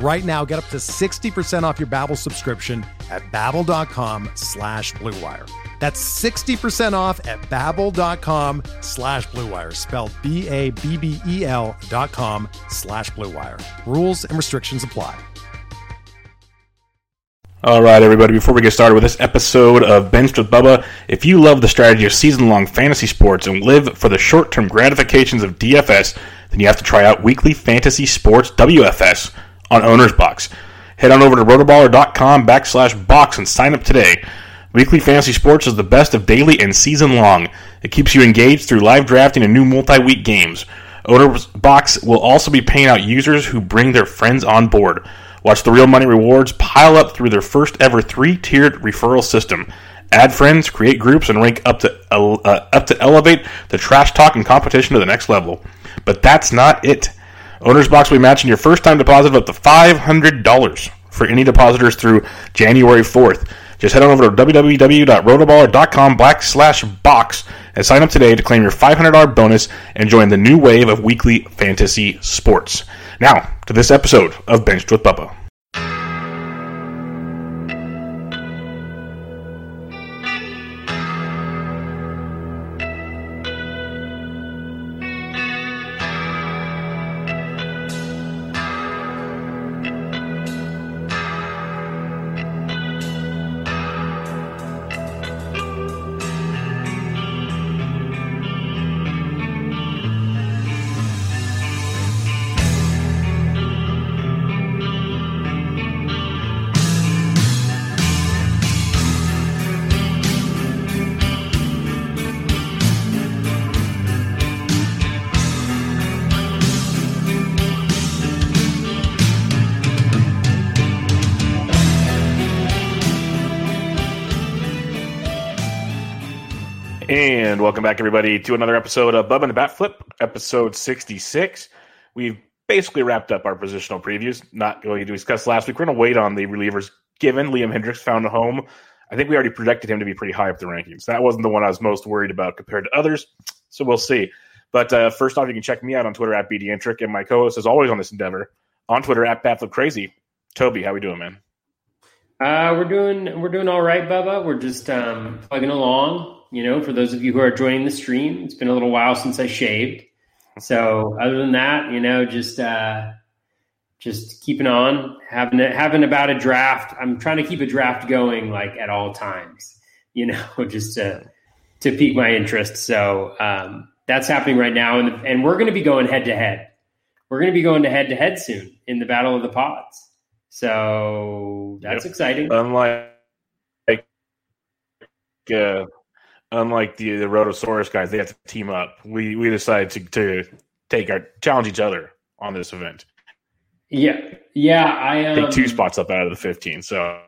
Right now, get up to 60% off your Babbel subscription at babbel.com slash bluewire. That's 60% off at babbel.com slash bluewire, spelled B-A-B-B-E-L dot com slash bluewire. Rules and restrictions apply. All right, everybody, before we get started with this episode of Benched with Bubba, if you love the strategy of season long fantasy sports and live for the short term gratifications of DFS, then you have to try out Weekly Fantasy Sports WFS on Owner's Box. Head on over to rotoballer.com backslash box and sign up today. Weekly Fantasy Sports is the best of daily and season long. It keeps you engaged through live drafting and new multi week games. Owner's Box will also be paying out users who bring their friends on board. Watch the real money rewards pile up through their first ever three tiered referral system. Add friends, create groups, and rank up to uh, up to elevate the trash talk and competition to the next level. But that's not it. Owner's Box will be matching your first time deposit of up to $500 for any depositors through January 4th. Just head on over to www.rotoballer.com backslash box and sign up today to claim your $500 bonus and join the new wave of weekly fantasy sports. Now, to this episode of Benched with Bubba. Welcome back, everybody, to another episode of Bub and the Bat Flip, episode 66. We've basically wrapped up our positional previews. Not going to discuss last week. We're going to wait on the relievers given. Liam Hendriks found a home. I think we already projected him to be pretty high up the rankings. That wasn't the one I was most worried about compared to others. So we'll see. But uh, first off, you can check me out on Twitter at BDintric, and my co-host is always on this endeavor on Twitter at BatFlipCrazy. Toby, how we doing, man? Uh, we're doing we're doing all right, Bubba. We're just um, plugging along you know, for those of you who are joining the stream, it's been a little while since I shaved. So other than that, you know, just uh, just keeping on having a, having about a draft. I'm trying to keep a draft going like at all times, you know, just to to pique my interest. So um, that's happening right now, and and we're going to be going head to head. We're going to be going to head to head soon in the Battle of the Pods. So that's yep. exciting. Unlike like, uh, unlike the the Rotosaurus guys, they have to team up. We we decided to to take our challenge each other on this event. Yeah, yeah, I um, take two spots up out of the fifteen. So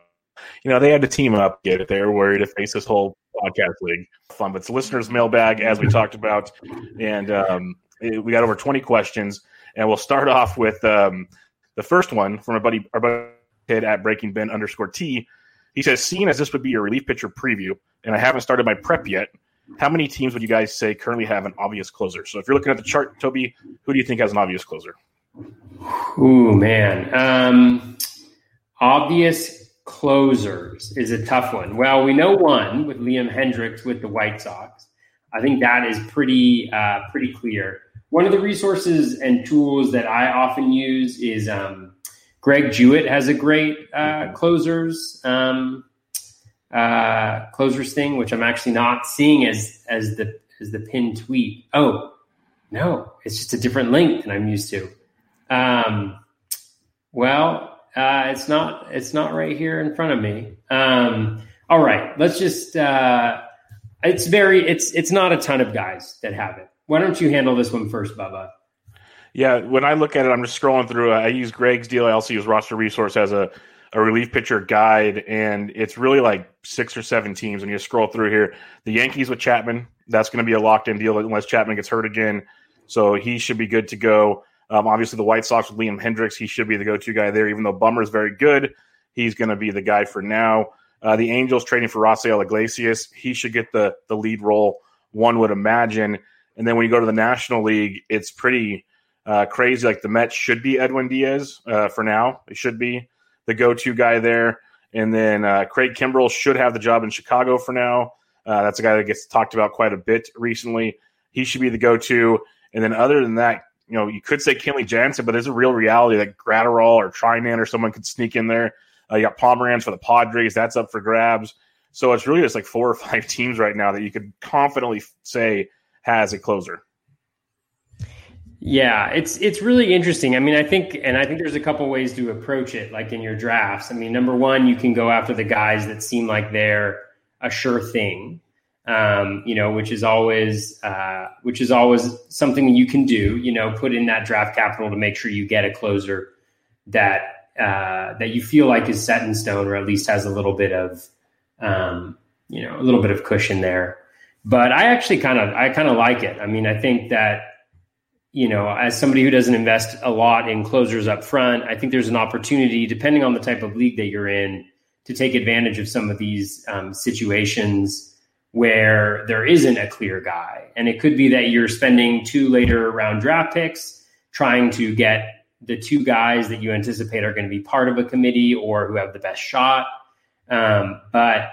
you know they had to team up, get it. They were worried to face this whole podcast league. Fun, but it's listeners' mailbag as we talked about, and um, we got over twenty questions, and we'll start off with um, the first one from our buddy our buddy at Breaking Ben underscore T. He says, "Seeing as this would be your relief pitcher preview." and I haven't started my prep yet. How many teams would you guys say currently have an obvious closer? So if you're looking at the chart, Toby, who do you think has an obvious closer? Ooh, man. Um, obvious closers is a tough one. Well, we know one with Liam Hendriks with the White Sox. I think that is pretty uh, pretty clear. One of the resources and tools that I often use is um, Greg Jewett has a great uh, closers um, uh, closers thing, which I'm actually not seeing as as the as the pinned tweet. Oh, No, it's just a different link than I'm used to. Um, well, uh, it's not. It's not right here in front of me. Um, all right, let's just. Uh, it's very. It's it's not a ton of guys that have it. Why don't you handle this one first, Bubba? Yeah, when I look at it, I'm just scrolling through. I use Greg's deal. I also use Roster Resource as a, a relief pitcher guide, and it's really like six or seven teams. And you scroll through here, the Yankees with Chapman, that's going to be a locked in deal unless Chapman gets hurt again. So he should be good to go. Um, obviously, the White Sox with Liam Hendriks, he should be the go to guy there. Even though Bummer is very good, he's going to be the guy for now. Uh, the Angels trading for Raisel Iglesias, he should get the the lead role. One would imagine. And then when you go to the National League, it's pretty uh, crazy. Like the Mets should be Edwin Diaz uh, for now. It should be the go-to guy there. And then uh, Craig Kimbrel should have the job in Chicago for now. Uh, that's a guy that gets talked about quite a bit recently. He should be the go-to. And then other than that, you know, you could say Kenley Jansen, but there's a real reality that Graterol or Treinen or someone could sneak in there. Uh, you got Pomeranz for the Padres. That's up for grabs. So it's really just like four or five teams right now that you could confidently say has a closer. Yeah, it's it's really interesting. I mean, I think, and I think there's a couple ways to approach it. Like in your drafts, I mean, number one, you can go after the guys that seem like they're a sure thing, um, you know, which is always uh, which is always something you can do. You know, put in that draft capital to make sure you get a closer that uh, that you feel like is set in stone, or at least has a little bit of um, you know a little bit of cushion there. But I actually kind of I kind of like it. I mean, I think that you know, as somebody who doesn't invest a lot in closers up front, I think there's an opportunity, depending on the type of league that you're in, to take advantage of some of these um, situations where there isn't a clear guy. And it could be that you're spending two later round draft picks trying to get the two guys that you anticipate are going to be part of a committee or who have the best shot. Um, but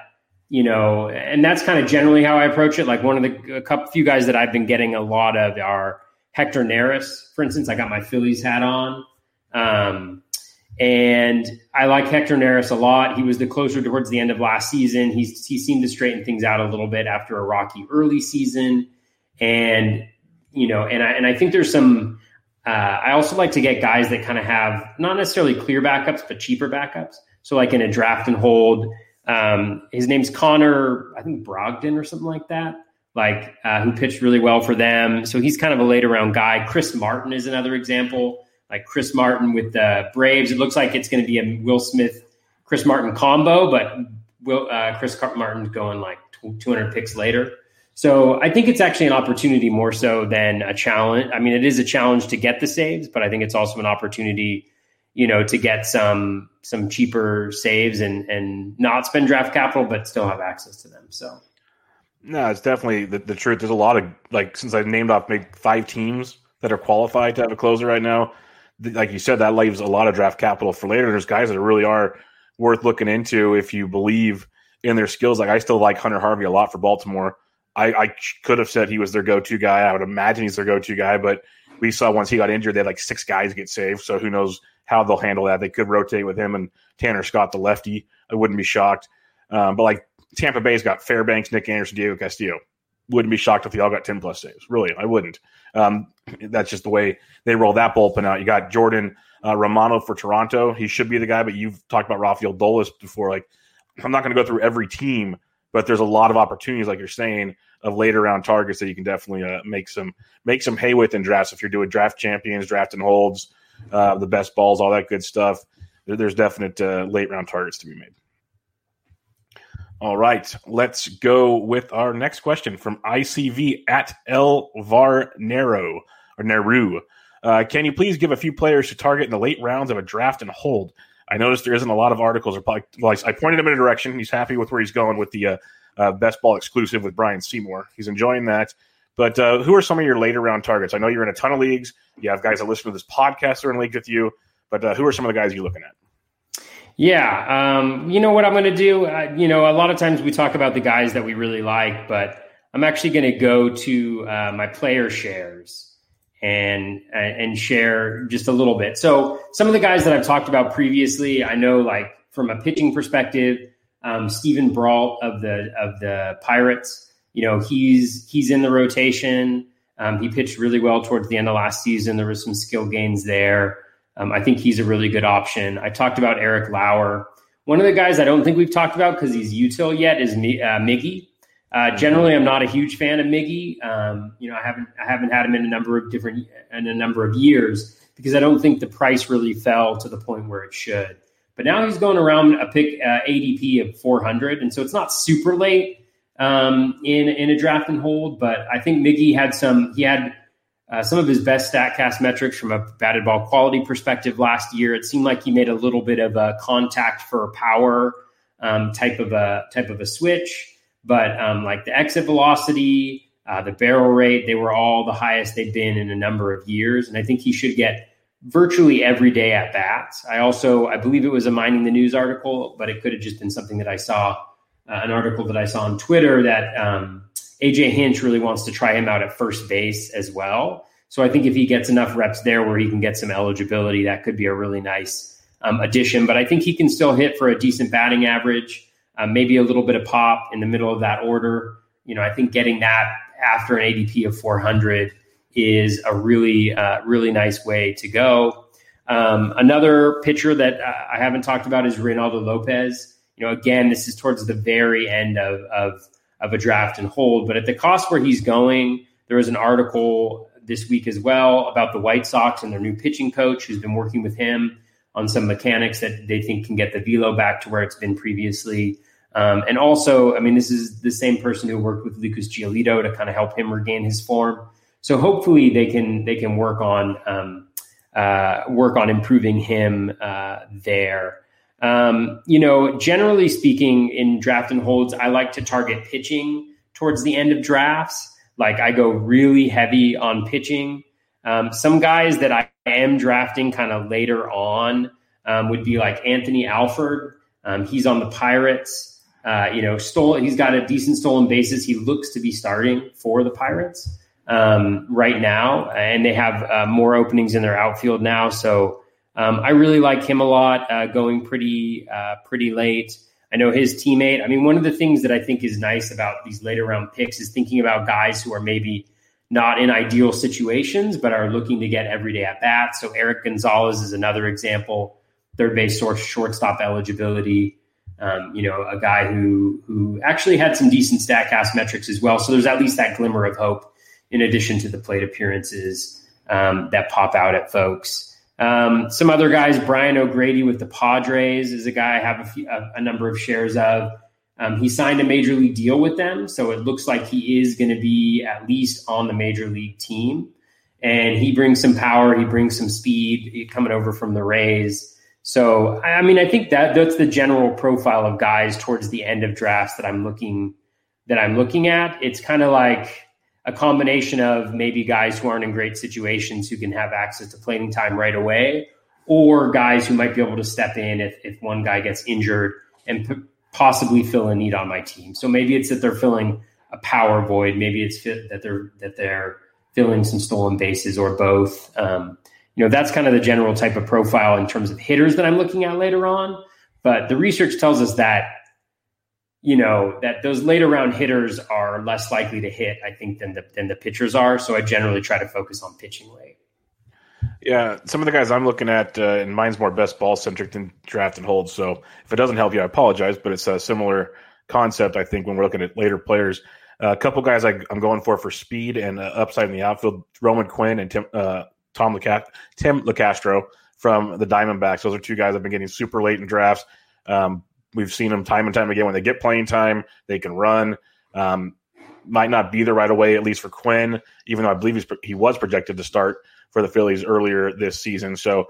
you know, and that's kind of generally how I approach it. Like one of the a couple few guys that I've been getting a lot of are Hector Neris, for instance. I got my Phillies hat on. Um, and I like Hector Neris a lot. He was the closer towards the end of last season. He's, he seemed to straighten things out a little bit after a rocky early season. And, you know, and I, and I think there's some, uh, I also like to get guys that kind of have not necessarily clear backups, but cheaper backups. So like in a draft and hold, um, his name's Connor, I think Brogdon or something like that like uh, who pitched really well for them. So he's kind of a later round guy. Chris Martin is another example. Like Chris Martin with the Braves, it looks like it's going to be a Will Smith Chris Martin combo, but Will uh, Chris Martin's going like 200 picks later. So I think it's actually an opportunity more so than a challenge. I mean, it is a challenge to get the saves, but I think it's also an opportunity, you know, to get some some cheaper saves and and not spend draft capital, but still have access to them. So no, it's definitely the, the truth. There's a lot of like since I named off maybe five teams that are qualified to have a closer right now. Like you said, that leaves a lot of draft capital for later. There's guys that really are worth looking into if you believe in their skills. Like I still like Hunter Harvey a lot for Baltimore. I, I could have said he was their go-to guy. I would imagine he's their go-to guy, but we saw once he got injured, they had like six guys get saved. So who knows how they'll handle that? They could rotate with him and Tanner Scott, the lefty. I wouldn't be shocked. Um, but like Tampa Bay's got Fairbanks, Nick Anderson, Diego Castillo. Wouldn't be shocked if they all got 10 plus saves. Really, I wouldn't. Um, that's just the way they roll that bullpen out. You got Jordan uh, Romano for Toronto. He should be the guy, but you've talked about Rafael Dolis before. Like, I'm not going to go through every team, but there's a lot of opportunities, like you're saying, of later round targets that you can definitely uh, make some make some hay with in drafts. If you're doing draft champions, drafting holds, uh, the best balls, all that good stuff, there's definite uh, late round targets to be made. All right, let's go with our next question from ICV at El Nero or Neru. Uh, can you please give a few players to target in the late rounds of a draft and hold? I noticed there isn't a lot of articles. Or I pointed him in a direction. He's happy with where he's going with the uh, uh, best ball exclusive with Brian Seymour. He's enjoying that. But uh, who are some of your later round targets? I know you're in a ton of leagues. You have guys that listen to this podcast are in leagues with you. But uh, who are some of the guys you're looking at? Yeah, um, you know what I'm going to do. Uh, you know, a lot of times we talk about the guys that we really like, but I'm actually going to go to uh, my player shares and and share just a little bit. So some of the guys that I've talked about previously, I know, like from a pitching perspective, um, Steven Brault of the of the Pirates. You know, he's he's in the rotation. Um, he pitched really well towards the end of last season. There was some skill gains there. Um, I think he's a really good option. I talked about Eric Lauer. One of the guys I don't think we've talked about because he's util yet is uh, Miggy. Uh, generally, I'm not a huge fan of Miggy. Um, you know, I haven't I haven't had him in a number of different in a number of years because I don't think the price really fell to the point where it should. But now he's going around a pick uh, ADP of 400, and so it's not super late um, in in a draft and hold. But I think Miggy had some he had uh, some of his best Statcast metrics from a batted ball quality perspective last year. It seemed like he made a little bit of a contact for power um, type of a type of a switch, but um, like the exit velocity, uh, the barrel rate, they were all the highest they've been in a number of years, and I think he should get virtually every day at bats. I also I believe it was a mining the news article, but it could have just been something that I saw uh, an article that I saw on Twitter that. Um, AJ Hinch really wants to try him out at first base as well. So I think if he gets enough reps there where he can get some eligibility, that could be a really nice um, addition. But I think he can still hit for a decent batting average, uh, maybe a little bit of pop in the middle of that order. You know, I think getting that after an ADP of 400 is a really, uh, really nice way to go. Um, another pitcher that uh, I haven't talked about is Reynaldo Lopez. You know, again, this is towards the very end of, of of a draft and hold. But at the cost where he's going, there was an article this week as well about the White Sox and their new pitching coach who's been working with him on some mechanics that they think can get the velo back to where it's been previously. Um, and also, I mean, this is the same person who worked with Lucas Giolito to kind of help him regain his form. So hopefully they can they can work on um, uh, work on improving him uh, there. Um, you know, generally speaking, in draft and holds, I like to target pitching towards the end of drafts. Like I go really heavy on pitching. Um, some guys that I am drafting kind of later on um, would be like Anthony Alford. Um, he's on the Pirates. Uh, you know, stolen. He's got a decent stolen bases. He looks to be starting for the Pirates um, right now, and they have uh, more openings in their outfield now. So um, I really like him a lot, uh, going pretty uh, pretty late. I know his teammate. I mean, one of the things that I think is nice about these later round picks is thinking about guys who are maybe not in ideal situations, but are looking to get everyday at bats. So Erik Gonzalez is another example. Third base source, shortstop eligibility. Um, you know, a guy who who actually had some decent Statcast metrics as well. So there's at least that glimmer of hope, in addition to the plate appearances um, that pop out at folks. Um, some other guys, Brian O'Grady with the Padres is a guy I have a, few, a, a number of shares of. Um, he signed a major league deal with them, so it looks like he is going to be at least on the major league team. And he brings some power, he brings some speed coming over from the Rays. So, I mean, I think that that's the general profile of guys towards the end of drafts that I'm looking that I'm looking at. It's kind of like a combination of maybe guys who aren't in great situations who can have access to playing time right away, or guys who might be able to step in if, if one guy gets injured and p- possibly fill a need on my team. So maybe it's that they're filling a power void, maybe it's fit, that they're that they're filling some stolen bases or both. Um, you know, that's kind of the general type of profile in terms of hitters that I'm looking at later on. But the research tells us that you know that those later round hitters are less likely to hit, I think, than the than the pitchers are. So I generally try to focus on pitching late. Yeah, some of the guys I'm looking at, uh, and mine's more best ball centric than draft and hold. So if it doesn't help you, I apologize, but it's a similar concept. I think when we're looking at later players, uh, a couple guys I, am going for for speed and uh, upside in the outfield: Roman Quinn and Tim, uh, Tom Leca- Tim Locastro from the Diamondbacks. Those are two guys I've been getting super late in drafts. Um, We've seen them time and time again when they get playing time, they can run. Um, might not be there right away, at least for Quinn, even though I believe he was projected to start for the Phillies earlier this season. So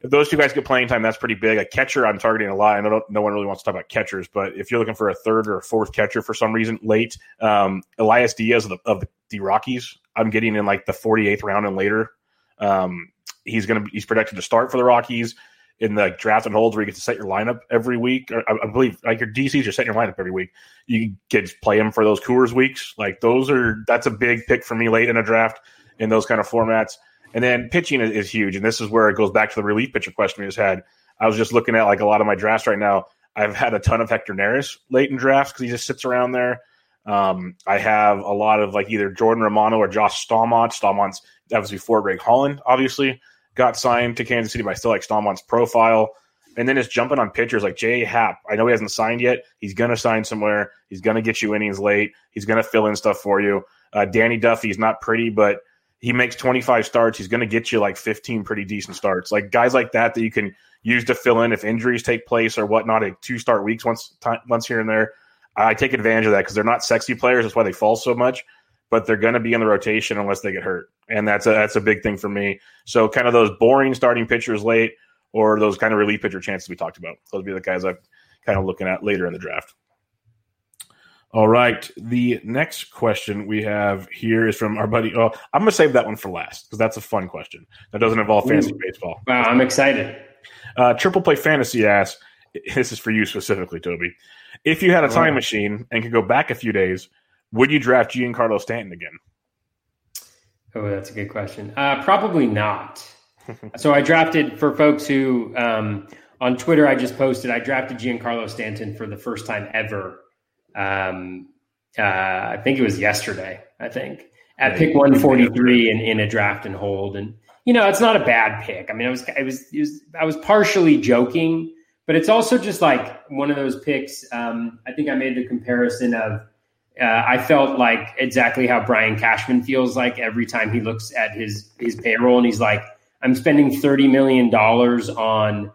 if those two guys get playing time, that's pretty big. A catcher, I'm targeting a lot. I know no one really wants to talk about catchers, but if you're looking for a third or a fourth catcher for some reason late, um, Elias Diaz of the, of the Rockies, I'm getting in like the 48th round and later. Um, he's going to he's projected to start for the Rockies in the draft and holds where you get to set your lineup every week. I, I believe like your DCs, you're setting your lineup every week. You can get to play them for those Coors weeks. Like those are that's a big pick for me late in a draft in those kind of formats. And then pitching is, is huge, and this is where it goes back to the relief pitcher question we just had. I was just looking at like a lot of my drafts right now. I've had a ton of Hector Neris late in drafts because he just sits around there. Um, I have a lot of like either Jordan Romano or Josh Staumont. Staumont's that was before Greg Holland, obviously got signed to Kansas City, but I still like Staumont's profile. And then it's jumping on pitchers like Jay Happ. I know he hasn't signed yet. He's going to sign somewhere. He's going to get you innings late. He's going to fill in stuff for you. Uh, Danny Duffy is not pretty, but he makes 25 starts. He's going to get you like 15 pretty decent starts. Like guys like that that you can use to fill in if injuries take place or whatnot at two start weeks once once here and there. I take advantage of that because they're not sexy players. That's why they fall so much. But they're going to be in the rotation unless they get hurt, and that's a that's a big thing for me. So kind of those boring starting pitchers late, or those kind of relief pitcher chances we talked about. Those would be the guys I'm kind of looking at later in the draft. All right. The next question we have here is from our buddy. Oh, I'm going to save that one for last because that's a fun question. That doesn't involve fantasy Ooh. baseball. Wow, I'm excited. Uh, Triple Play Fantasy asks, this is for you specifically, Toby. If you had a time machine and could go back a few days, would you draft Giancarlo Stanton again? Oh, that's a good question. Uh, probably not. so I drafted for folks who um, on Twitter, I just posted, I drafted Giancarlo Stanton for the first time ever. Um, uh, I think it was yesterday, I think, at pick 143 in, in a draft and hold. And, you know, it's not a bad pick. I mean, I was, I was, was, I was partially joking, but it's also just like one of those picks. Um, I think I made the comparison of, uh, I felt like exactly how Brian Cashman feels like every time he looks at his his payroll and he's like, I'm spending thirty million dollars on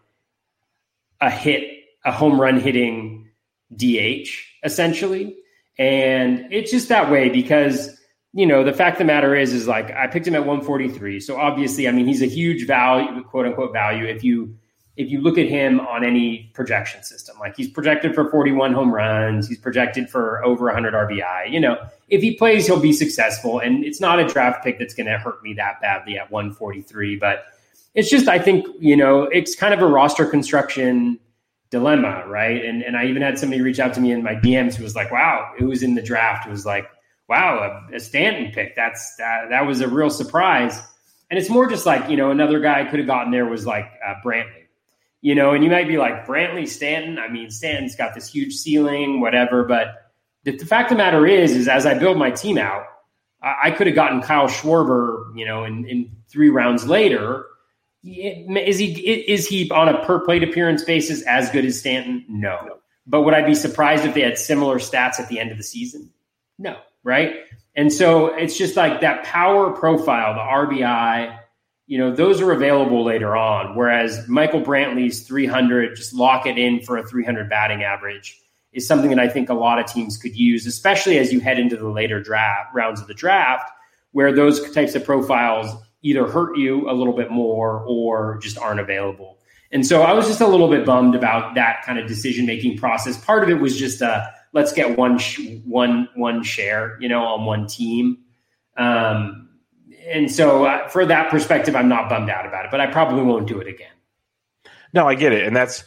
a hit, a home run hitting DH essentially, and it's just that way because you know the fact of the matter is is like I picked him at 143, so obviously I mean he's a huge value, quote unquote value. If you if you look at him on any projection system, like he's projected for 41 home runs, he's projected for over 100 RBI. You know, if he plays, he'll be successful. And it's not a draft pick that's going to hurt me that badly at 143. But it's just, I think, you know, it's kind of a roster construction dilemma, right? And and I even had somebody reach out to me in my DMs who was like, "Wow, who was in the draft?" Who was like, "Wow, a, a Stanton pick. That's that that was a real surprise." And it's more just like you know, another guy could have gotten there was like uh, Brantley you know, and you might be like Brantley Stanton. I mean, Stanton's got this huge ceiling, whatever. But the, the fact of the matter is, is as I build my team out, I, I could have gotten Kyle Schwarber, you know, in, in three rounds later. Is he is he on a per plate appearance basis as good as Stanton? No. But would I be surprised if they had similar stats at the end of the season? No. Right. And so it's just like that power profile, the RBI, you know, those are available later on. Whereas Michael Brantley's 300, just lock it in for a 300 batting average, is something that I think a lot of teams could use, especially as you head into the later draft rounds of the draft, where those types of profiles either hurt you a little bit more or just aren't available. And so I was just a little bit bummed about that kind of decision making process. Part of it was just a let's get one sh- one one share, you know, on one team. Um, and so uh, for that perspective, I'm not bummed out about it, but I probably won't do it again. No, I get it, and that's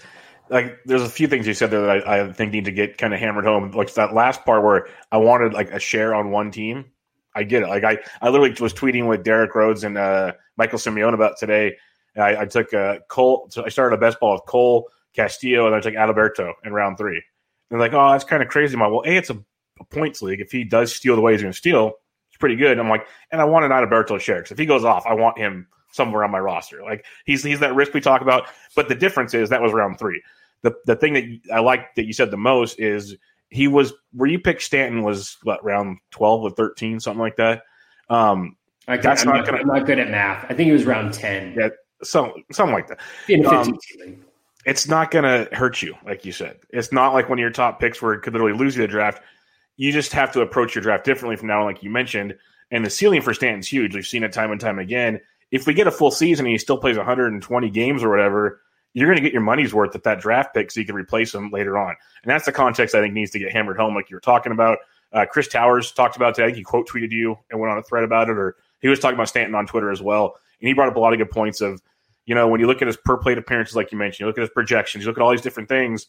like there's a few things you said there that I, I think need to get kind of hammered home. Like that last part where I wanted like a share on one team. I get it. Like I, I literally was tweeting with Derek Rhodes and uh, Michael Simeone about today. I, I took uh, Cole. So I started a best ball with Cole Castillo, and I took Adalberto in round three. And like, "Oh, that's kind of crazy." My well, a it's a, a points league. If he does steal the way he's going to steal, pretty good. I'm like, and I want an Adalberto because if he goes off, I want him somewhere on my roster. Like he's he's that risk we talk about. But the difference is that was round three. The the thing that I like that you said the most is he was where you picked Stanton was what round twelve or thirteen something like that. Um, I that's I'm not, not gonna, I'm not good at math. I think it was round ten. Yeah, some something like that. In um, it's not going to hurt you, like you said. It's not like one of your top picks where it could literally lose you the draft you just have to approach your draft differently from now on, like you mentioned. And the ceiling for Stanton's huge. We've seen it time and time again. If we get a full season and he still plays 120 games or whatever, you're going to get your money's worth at that draft pick so you can replace him later on. And that's the context I think needs to get hammered home, like you were talking about. Uh, Chris Towers talked about today. He quote tweeted you and went on a thread about it, or he was talking about Stanton on Twitter as well. And he brought up a lot of good points of, you know, when you look at his per plate appearances, like you mentioned, you look at his projections, you look at all these different things.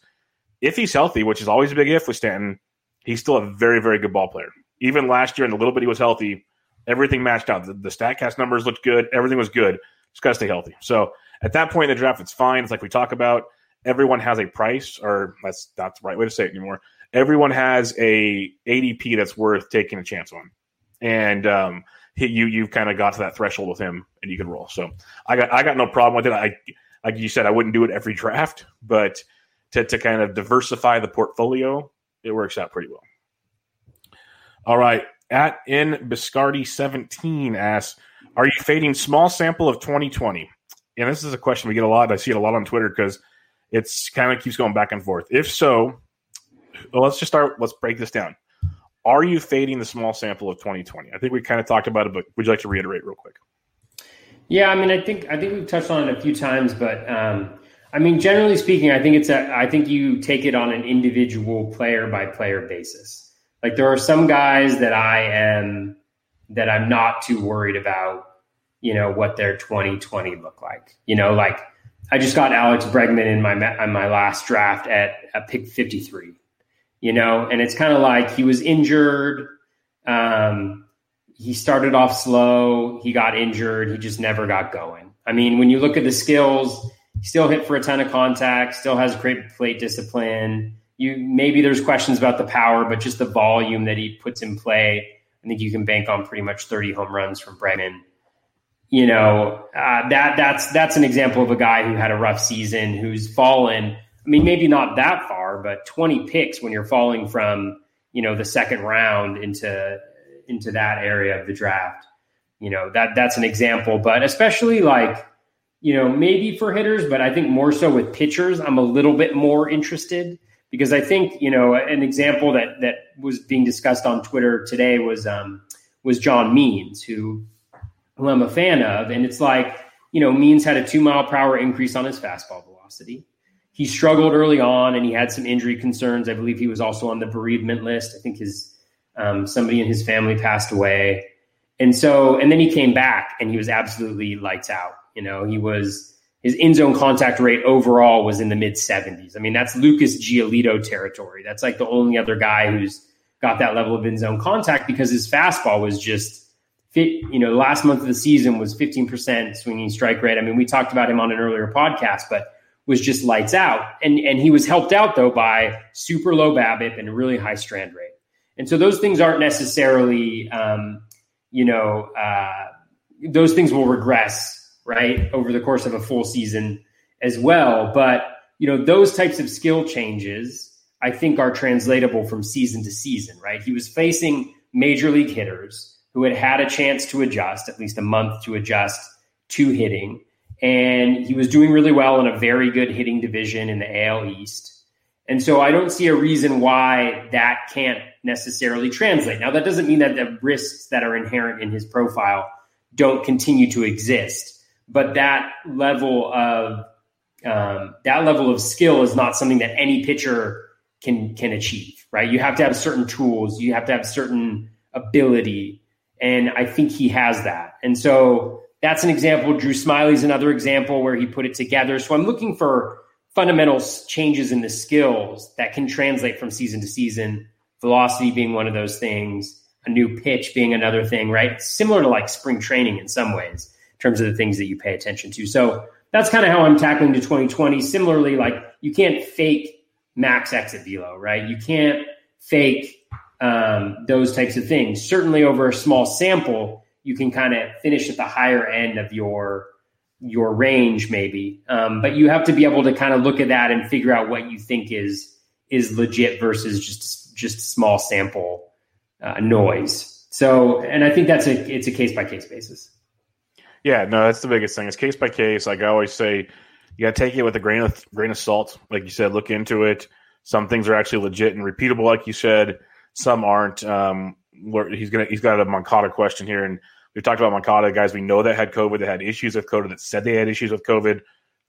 If he's healthy, which is always a big if with Stanton, he's still a very, very good ball player. Even last year, in the little bit he was healthy, everything matched out. The, the StatCast numbers looked good. Everything was good. Just got to stay healthy. So at that point in the draft, it's fine. It's like we talk about. Everyone has a price, or that's not the right way to say it anymore. everyone has a ADP that's worth taking a chance on, and um, he, you you kind of got to that threshold with him, and you can roll. So I got I got no problem with it. I like you said, I wouldn't do it every draft, but to to kind of diversify the portfolio, it works out pretty well. All right, at in Biscardi seventeen asks, "Are you fading small sample of 2020?" And this is a question we get a lot. I see it a lot on Twitter because it's kind of keeps going back and forth. If so, well, let's just start. Let's break this down. Are you fading the small sample of 2020? I think we kind of talked about it, but would you like to reiterate real quick? Yeah, I mean, I think I think we've touched on it a few times, but um, I mean, generally speaking, I think it's a. I think you take it on an individual player by player basis. Like there are some guys that I am that I'm not too worried about. You know what their 2020 look like. You know, like I just got Alex Bregman in my in my last draft at a pick 53. You know, and it's kind of like he was injured. Um, he started off slow. He got injured. He just never got going. I mean, when you look at the skills, still hit for a ton of contact. Still has great plate discipline. You maybe there's questions about the power, but just the volume that he puts in play, I think you can bank on pretty much 30 home runs from Bregman you know uh, that that's that's an example of a guy who had a rough season who's fallen i mean maybe not that far but 20 picks when you're falling from you know the second round into into that area of the draft you know that that's an example but especially like you know maybe for hitters but i think more so with pitchers i'm a little bit more interested because i think you know an example that that was being discussed on twitter today was um was john means who who I'm a fan of. And it's like, you know, Means had a two mile per hour increase on his fastball velocity. He struggled early on and he had some injury concerns. I believe he was also on the bereavement list. I think his um, somebody in his family passed away. And so, and then he came back and he was absolutely lights out. You know, he was his in zone contact rate overall was in the mid 70s. I mean, that's Lucas Giolito territory. That's like the only other guy who's got that level of in zone contact because his fastball was just fit. you know, last month of the season was 15% swinging strike rate. I mean, we talked about him on an earlier podcast, but was just lights out. And and he was helped out though by super low BABIP and a really high strand rate. And so those things aren't necessarily, um, you know, uh, those things will regress right over the course of a full season as well. But you know, those types of skill changes, I think, are translatable from season to season. Right? He was facing major league hitters who had had a chance to adjust, at least a month to adjust to hitting. And he was doing really well in a very good hitting division in the AL East. And so I don't see a reason why that can't necessarily translate. Now, that doesn't mean that the risks that are inherent in his profile don't continue to exist, but that level of um, that level of skill is not something that any pitcher can can achieve. Right? You have to have certain tools. You have to have certain ability and I think he has that. And so that's an example. Drew Smyly's another example where he put it together. So I'm looking for fundamental changes in the skills that can translate from season to season. Velocity being one of those things, a new pitch being another thing, right? Similar to like spring training in some ways, in terms of the things that you pay attention to. So that's kind of how I'm tackling to 2020. Similarly, like you can't fake max exit velo, right? You can't fake um, those types of things. Certainly, over a small sample, you can kind of finish at the higher end of your your range, maybe. Um, but you have to be able to kind of look at that and figure out what you think is is legit versus just just small sample uh, noise. So, and I think that's a it's a case by case basis. Yeah, no, that's the biggest thing. It's case by case. Like I always say, you got to take it with a grain of grain of salt. Like you said, look into it. Some things are actually legit and repeatable, like you said. Some aren't. Um, he's gonna he's got a Moncada question here, and we've talked about Moncada guys we know that had COVID, that had issues with COVID, that said they had issues with COVID.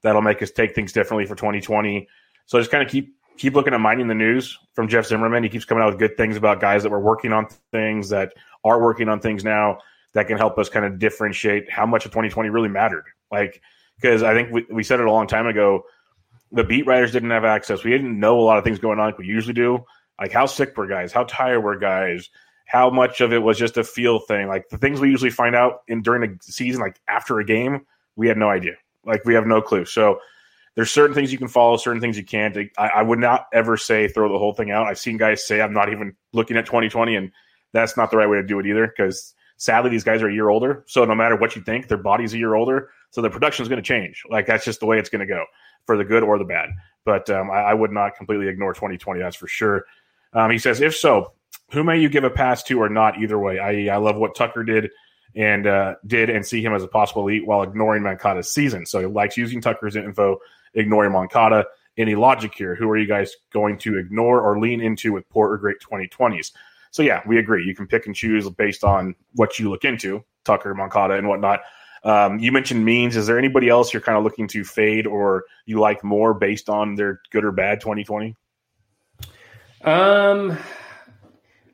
That'll make us take things differently for 2020. So just kind of keep keep looking at mining the news from Jeff Zimmerman. He keeps coming out with good things about guys that were working on things that are working on things now that can help us kind of differentiate how much of 2020 really mattered. Like because I think we, we said it a long time ago. The beat writers didn't have access. We didn't know a lot of things going on like we usually do. Like how sick were guys? How tired were guys? How much of it was just a feel thing? Like the things we usually find out in during the season, like after a game, we had no idea. Like we have no clue. So there's certain things you can follow, certain things you can't. I, I, would not ever say throw the whole thing out. I've seen guys say I'm not even looking at 2020, and that's not the right way to do it either. Because sadly, these guys are a year older, so no matter what you think, their body's a year older, so their production is going to change. Like that's just the way it's going to go for the good or the bad. But um, I, I, would not completely ignore 2020. That's for sure. Um, he says, if so, who may you give a pass to or not? Either way, I I love what Tucker did and uh, did and see him as a possible elite while ignoring Moncada's season. So he likes using Tucker's info ignoring Moncada. Any logic here? Who are you guys going to ignore or lean into with poor or great 2020s? So yeah, we agree. You can pick and choose based on what you look into, Tucker, Moncada, and whatnot. Um, you mentioned Means. Is there anybody else you're kind of looking to fade or you like more based on their good or bad 2020? Um,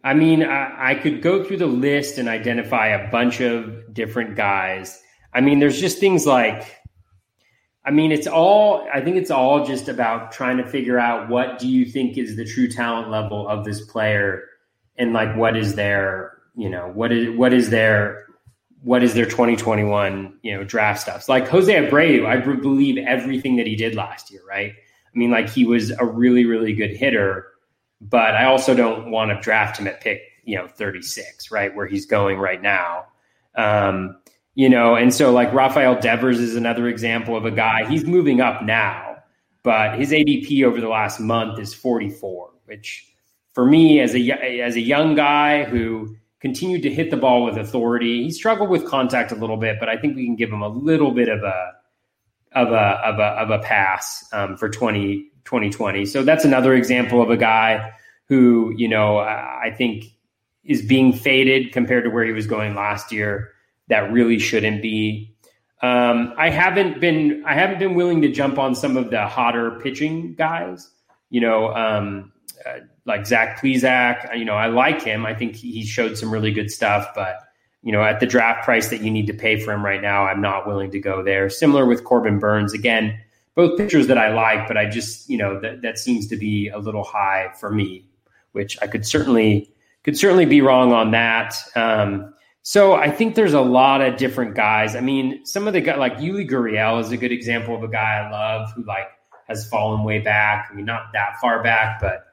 I mean, I, I could go through the list and identify a bunch of different guys. I mean, there's just things like I mean, it's all, I think it's all just about trying to figure out what do you think is the true talent level of this player and like what is their, you know, what is, what is their, what is their 2021, you know, draft stuff. like Jose Abreu, I believe everything that he did last year, right? I mean, like he was a really, really good hitter, but I also don't want to draft him at pick, you know, 36, right? Where he's going right now. Um, you know, and so like Rafael Devers is another example of a guy. He's moving up now, but his ADP over the last month is 44, which for me as a as a young guy who continued to hit the ball with authority, he struggled with contact a little bit, but I think we can give him a little bit of a of a of a of a pass um, for 20, 2020. So that's another example of a guy who you know I think is being faded compared to where he was going last year that really shouldn't be. Um, I haven't been I haven't been willing to jump on some of the hotter pitching guys. You know, um, uh, like Zach Plesac. You know, I like him. I think he showed some really good stuff, but you know, at the draft price that you need to pay for him right now, I'm not willing to go there. Similar with Corbin Burnes. Again, both pitchers that I like, but I just, you know, that, that seems to be a little high for me, which I could certainly could certainly be wrong on that. Um, so I think there's a lot of different guys. I mean, some of the guys like Yuli Gurriel is a good example of a guy I love who like has fallen way back. I mean, not that far back, but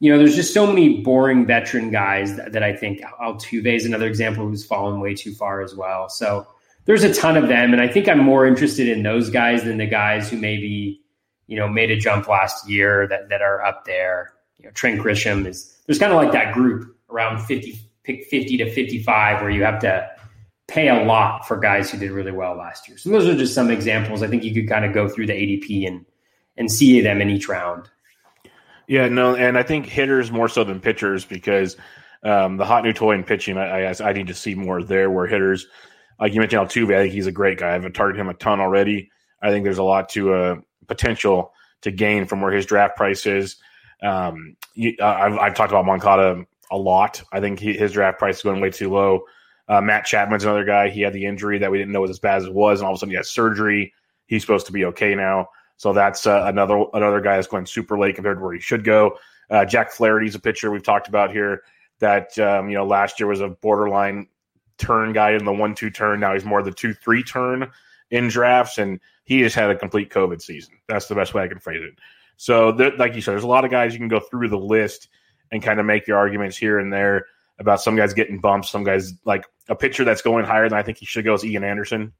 you know, there's just so many boring veteran guys that, that I think Altuve is another example who's fallen way too far as well. So there's a ton of them, and I think I'm more interested in those guys than the guys who maybe you know made a jump last year that that are up there. You know, Trent Grisham is there's kind of like that group around 50 pick 50 to 55 where you have to pay a lot for guys who did really well last year. So those are just some examples. I think you could kind of go through the ADP and and see them in each round. Yeah, no, and I think hitters more so than pitchers because um, the hot new toy in pitching, I, I, I need to see more there. Where hitters, like you mentioned Altuve, I think he's a great guy. I've targeted him a ton already. I think there's a lot to uh, potential to gain from where his draft price is. Um, you, I've, I've talked about Moncada a lot. I think he, his draft price is going way too low. Uh, Matt Chapman's another guy. He had the injury that we didn't know was as bad as it was, and all of a sudden he had surgery. He's supposed to be okay now. So that's uh, another another guy that's going super late compared to where he should go. Uh, Jack Flaherty's a pitcher we've talked about here that um, you know last year was a borderline turn guy in the one two turn. Now he's more the two three turn in drafts, and he just had a complete COVID season. That's the best way I can phrase it. So, like you said, there's a lot of guys you can go through the list and kind of make your arguments here and there about some guys getting bumps, some guys like a pitcher that's going higher than I think he should go is Ian Anderson.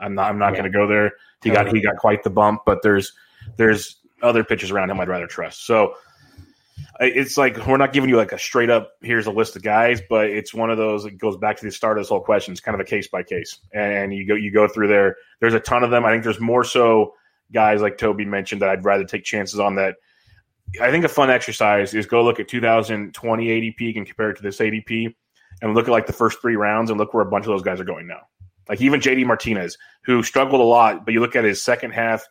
I'm not I'm not yeah. going to go there. He got he got quite the bump, but there's there's other pitchers around him I'd rather trust. So it's like we're not giving you like a straight up here's a list of guys, but it's one of those It goes back to the start of this whole question. It's kind of a case by case, and you go you go through there. There's a ton of them. I think there's more so guys like Toby mentioned that I'd rather take chances on that I think a fun exercise is go look at 2020 ADP and compare it to this ADP and look at like the first three rounds and look where a bunch of those guys are going now. Like even JD Martinez, who struggled a lot, but you look at his second half,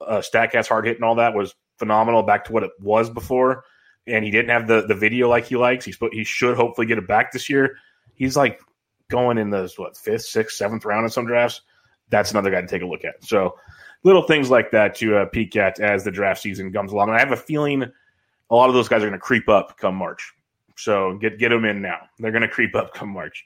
uh, Statcast hard hit and all that was phenomenal back to what it was before. And he didn't have the the video like he likes. He's he should hopefully get it back this year. He's like going in the what fifth, sixth, seventh round in some drafts. That's another guy to take a look at. So little things like that to uh, peek at as the draft season comes along. And I have a feeling a lot of those guys are going to creep up come March. So get get them in now. They're going to creep up come March.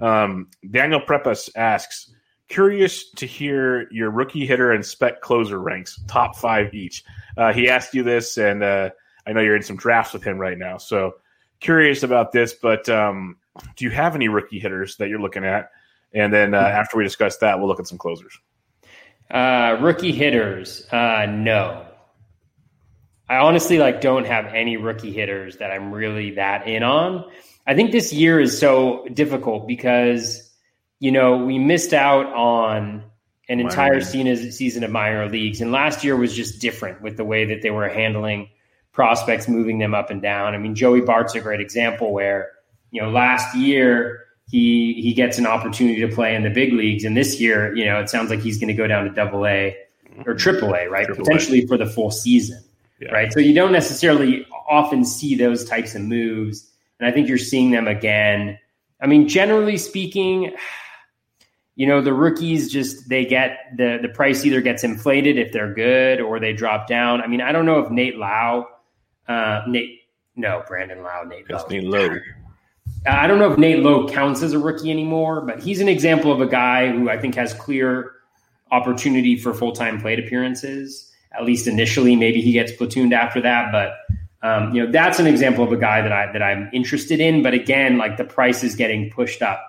Um, Daniel Prepas asks, curious to hear your rookie hitter and spec closer ranks, top five each. Uh, he asked you this, and uh, I know you're in some drafts with him right now. So curious about this, but um, do you have any rookie hitters that you're looking at? And then uh, mm-hmm. after we discuss that, we'll look at some closers. Uh, rookie hitters, uh, no. I honestly like don't have any rookie hitters that I'm really that in on. I think this year is so difficult because you know we missed out on an entire season season of minor leagues, and last year was just different with the way that they were handling prospects, moving them up and down. I mean, Joey Bart's a great example where you know last year he he gets an opportunity to play in the big leagues, and this year you know it sounds like he's going to go down to Double A or Triple A, right? Triple Potentially for the full season yeah. right? So you don't necessarily often see those types of moves, and I think you're seeing them again. I mean, generally speaking, you know, the rookies just they get the the price either gets inflated if they're good or they drop down. I mean, I don't know if Nate Lowe, uh, Nate, no, Brandon Lowe, Nate Lowe. Nate Lowe. I don't know if Nate Lowe counts as a rookie anymore, but he's an example of a guy who I think has clear opportunity for full time plate appearances at least initially. Maybe he gets platooned after that, but um, you know that's an example of a guy that I that I'm interested in. But again, like the price is getting pushed up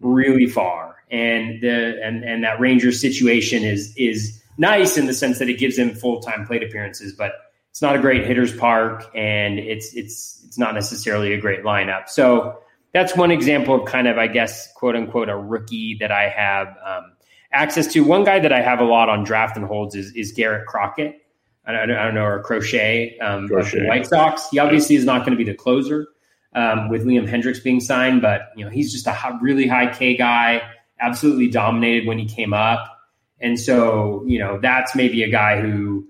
really far, and the and and that Rangers situation is is nice in the sense that it gives him full time plate appearances, but it's not a great hitters park, and it's it's it's not necessarily a great lineup. So that's one example of kind of I guess quote unquote a rookie that I have. Um, access to. One guy that I have a lot on draft and holds is, is Garrett Crockett. I don't, I don't know, or Crochet, um, Crochet. White Sox. He obviously is not going to be the closer um, with Liam Hendriks being signed, but you know he's just a really high K guy. Absolutely dominated when he came up, and so you know that's maybe a guy who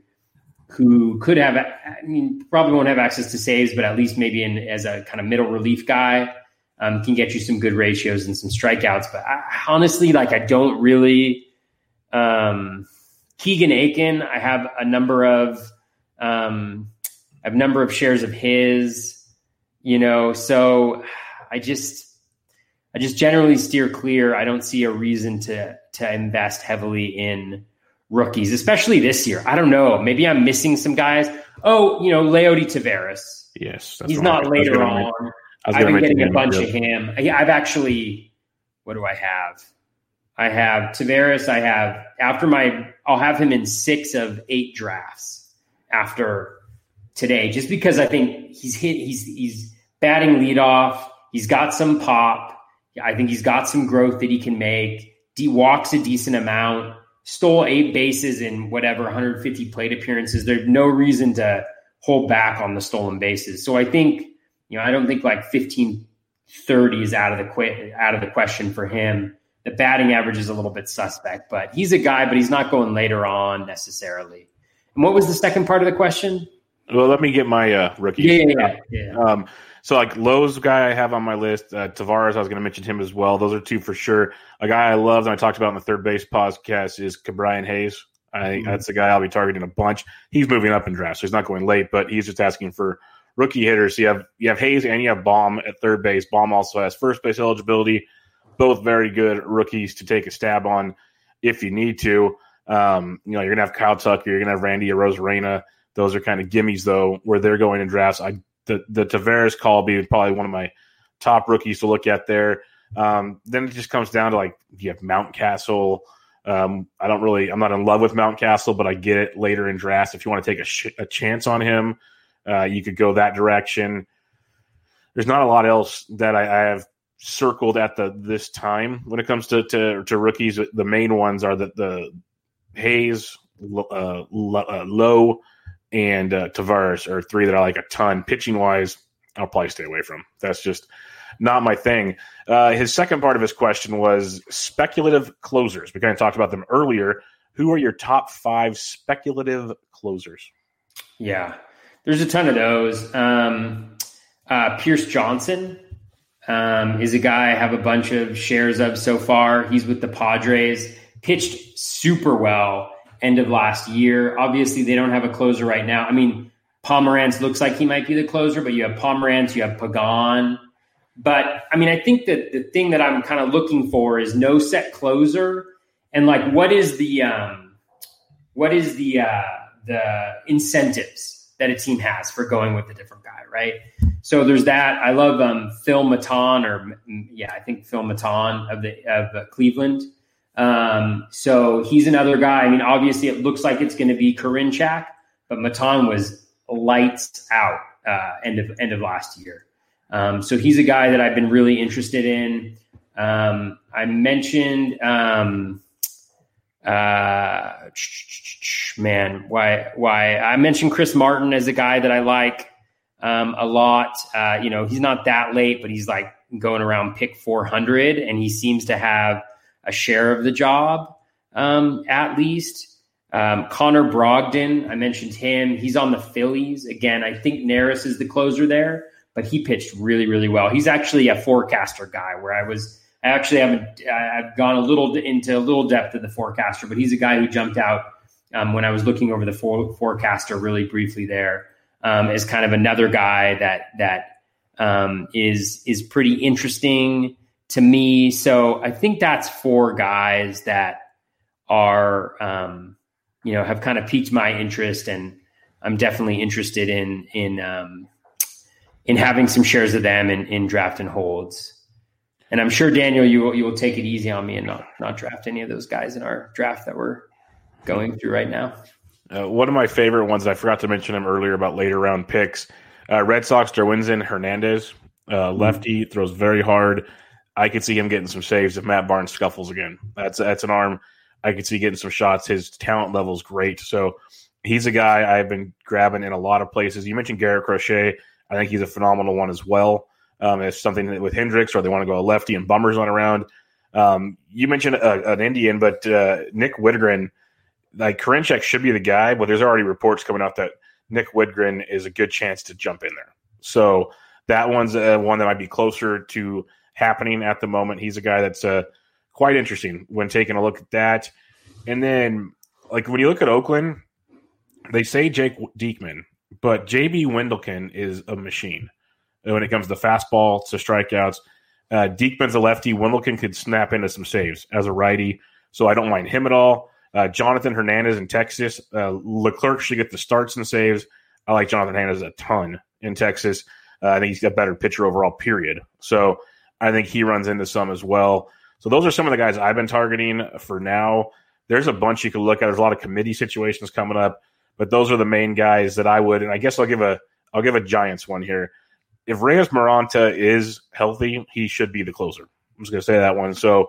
who could have. I mean, probably won't have access to saves, but at least maybe in as a kind of middle relief guy um, can get you some good ratios and some strikeouts. But I, honestly, like I don't really. Um, Keegan Akin, I have a number of, um, I have a number of shares of his, you know, so I just, I just generally steer clear. I don't see a reason to to invest heavily in rookies, especially this year. I don't know. Maybe I'm missing some guys. Oh, you know, Leody Taveras. Yes, he's not later on. I've been getting a bunch of him. I've actually, what do I have? I have Taveras. I have after my, I'll have him in six of eight drafts after today, just because I think he's hit, he's, he's batting leadoff. He's got some pop. I think he's got some growth that he can make. He walks a decent amount, stole eight bases in whatever 150 plate appearances. There's no reason to hold back on the stolen bases. So I think you know, I don't think like 15 30 is out of the qu- out of the question for him. The batting average is a little bit suspect, but he's a guy, but he's not going later on necessarily. And what was the second part of the question? Well, let me get my uh, rookie. Yeah, yeah, yeah. Um, so like Lowe's guy I have on my list, uh, Taveras, I was going to mention him as well. Those are two for sure. A guy I love and I talked about in the third base podcast is Ke'Bryan Hayes. I mm-hmm. that's the guy I'll be targeting a bunch. He's moving up in draft, so he's not going late, but he's just asking for rookie hitters. You have you have Hayes and you have Bohm at third base. Bohm also has first base eligibility. Both very good rookies to take a stab on if you need to. Um, you know, you're gonna have Kyle Tucker, you're gonna have Randy Arozarena. Those are kind of gimmies though, where they're going in drafts. I the the Taveras call be probably one of my top rookies to look at there. Um, then it just comes down to like you have Mountcastle. Um, I don't really, I'm not in love with Mountcastle, but I get it later in drafts. If you want to take a, sh- a chance on him, uh, you could go that direction. There's not a lot else that I, I, have circled at the this time when it comes to to, to rookies. The main ones are the the Hayes, uh, uh, Lowe, and uh, Taveras are three that I like a ton. Pitching wise, I'll probably stay away from. That's just not my thing. Uh, his second part of his question was speculative closers. We kind of talked about them earlier. Who are your top five speculative closers? Yeah. There's a ton of those. Um, uh, Pierce Johnson um, is a guy I have a bunch of shares of so far. He's with the Padres, pitched super well end of last year. Obviously, they don't have a closer right now. I mean, Pomeranz looks like he might be the closer, but you have Pomeranz, you have Pagan. But I mean, I think that the thing that I'm kind of looking for is no set closer and like what is the um, what is the uh, the incentives that a team has for going with a different guy, right? So there's that. I love um, Phil Maton, or yeah, I think Phil Maton of the of uh, Cleveland. Um, so he's another guy. I mean, obviously, it looks like it's going to be Karinchak, but Maton was lights out uh, end of end of last year. Um, so he's a guy that I've been really interested in. Um, I mentioned, um, uh, man, why why I mentioned Chris Martin as a guy that I like um, a lot. Uh, you know, he's not that late, but he's like going around pick 400, and he seems to have a share of the job um, at least. Um, Connor Brogdon, I mentioned him. He's on the Phillies. Again, I think Neris is the closer there, but he pitched really, really well. He's actually a forecaster guy where I was, I actually haven't, I've gone a little into a little depth of the forecaster, but he's a guy who jumped out um, when I was looking over the for, forecaster really briefly there um, as kind of another guy that, that um, is is pretty interesting to me. So I think that's four guys that are, um, you know, have kind of piqued my interest, and I'm definitely interested in in um, in having some shares of them in, in draft and holds. And I'm sure Daniel, you will, you will take it easy on me and not not draft any of those guys in our draft that we're going through right now. Uh, one of my favorite ones, I forgot to mention him earlier about later round picks. Uh, Red Sox, Darwinzon Hernandez, uh, lefty, mm-hmm. throws very hard. I could see him getting some saves if Matt Barnes scuffles again. That's that's an arm I could see getting some shots. His talent level is great. So he's a guy I've been grabbing in a lot of places. You mentioned Garrett Crochet. I think he's a phenomenal one as well. Um, it's something with Hendriks or they want to go a lefty and bummers on around. Um, you mentioned a, an Indian, but uh, Nick Wittgren, like Karinchak should be the guy, but there's already reports coming out that Nick Wittgren is a good chance to jump in there. So that one's uh, one that might be closer to happening at the moment. He's a guy that's uh, quite interesting when taking a look at that. And then, like when you look at Oakland, they say Jake Diekman, but JB Wendelken is a machine when it comes to fastball to strikeouts. Uh, a lefty. Wendelken could snap into some saves as a righty, so I don't mind him at all. Uh, Jonathan Hernandez in Texas. Uh, Leclerc should get the starts and saves. I like Jonathan Hernandez a ton in Texas. Uh, I think he's got better pitcher overall, period. So I think he runs into some as well. So those are some of the guys I've been targeting for now. There's a bunch you can look at. There's a lot of committee situations coming up, but those are the main guys that I would. And I guess I'll give a I'll give a Giants one here. If Reyes Moronta is healthy, he should be the closer. I'm just going to say that one. So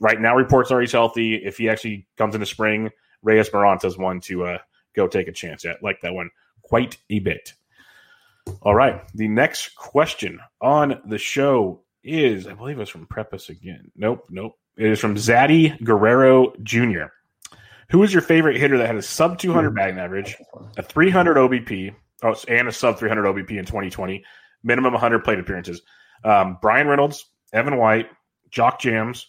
right now, reports are he's healthy. If he actually comes into spring, Reyes Moronta is one to uh, go take a chance at. Like that one quite a bit. All right. The next question on the show is, I believe it's from Preppus again. Nope, nope. It is from Zaddy Guerrero Jr. Who is your favorite hitter that had a sub 200 batting average, a 300 OBP, oh, and a sub 300 OBP in 2020, minimum 100 plate appearances? Um, Bryan Reynolds, Evan White, Jock Jams,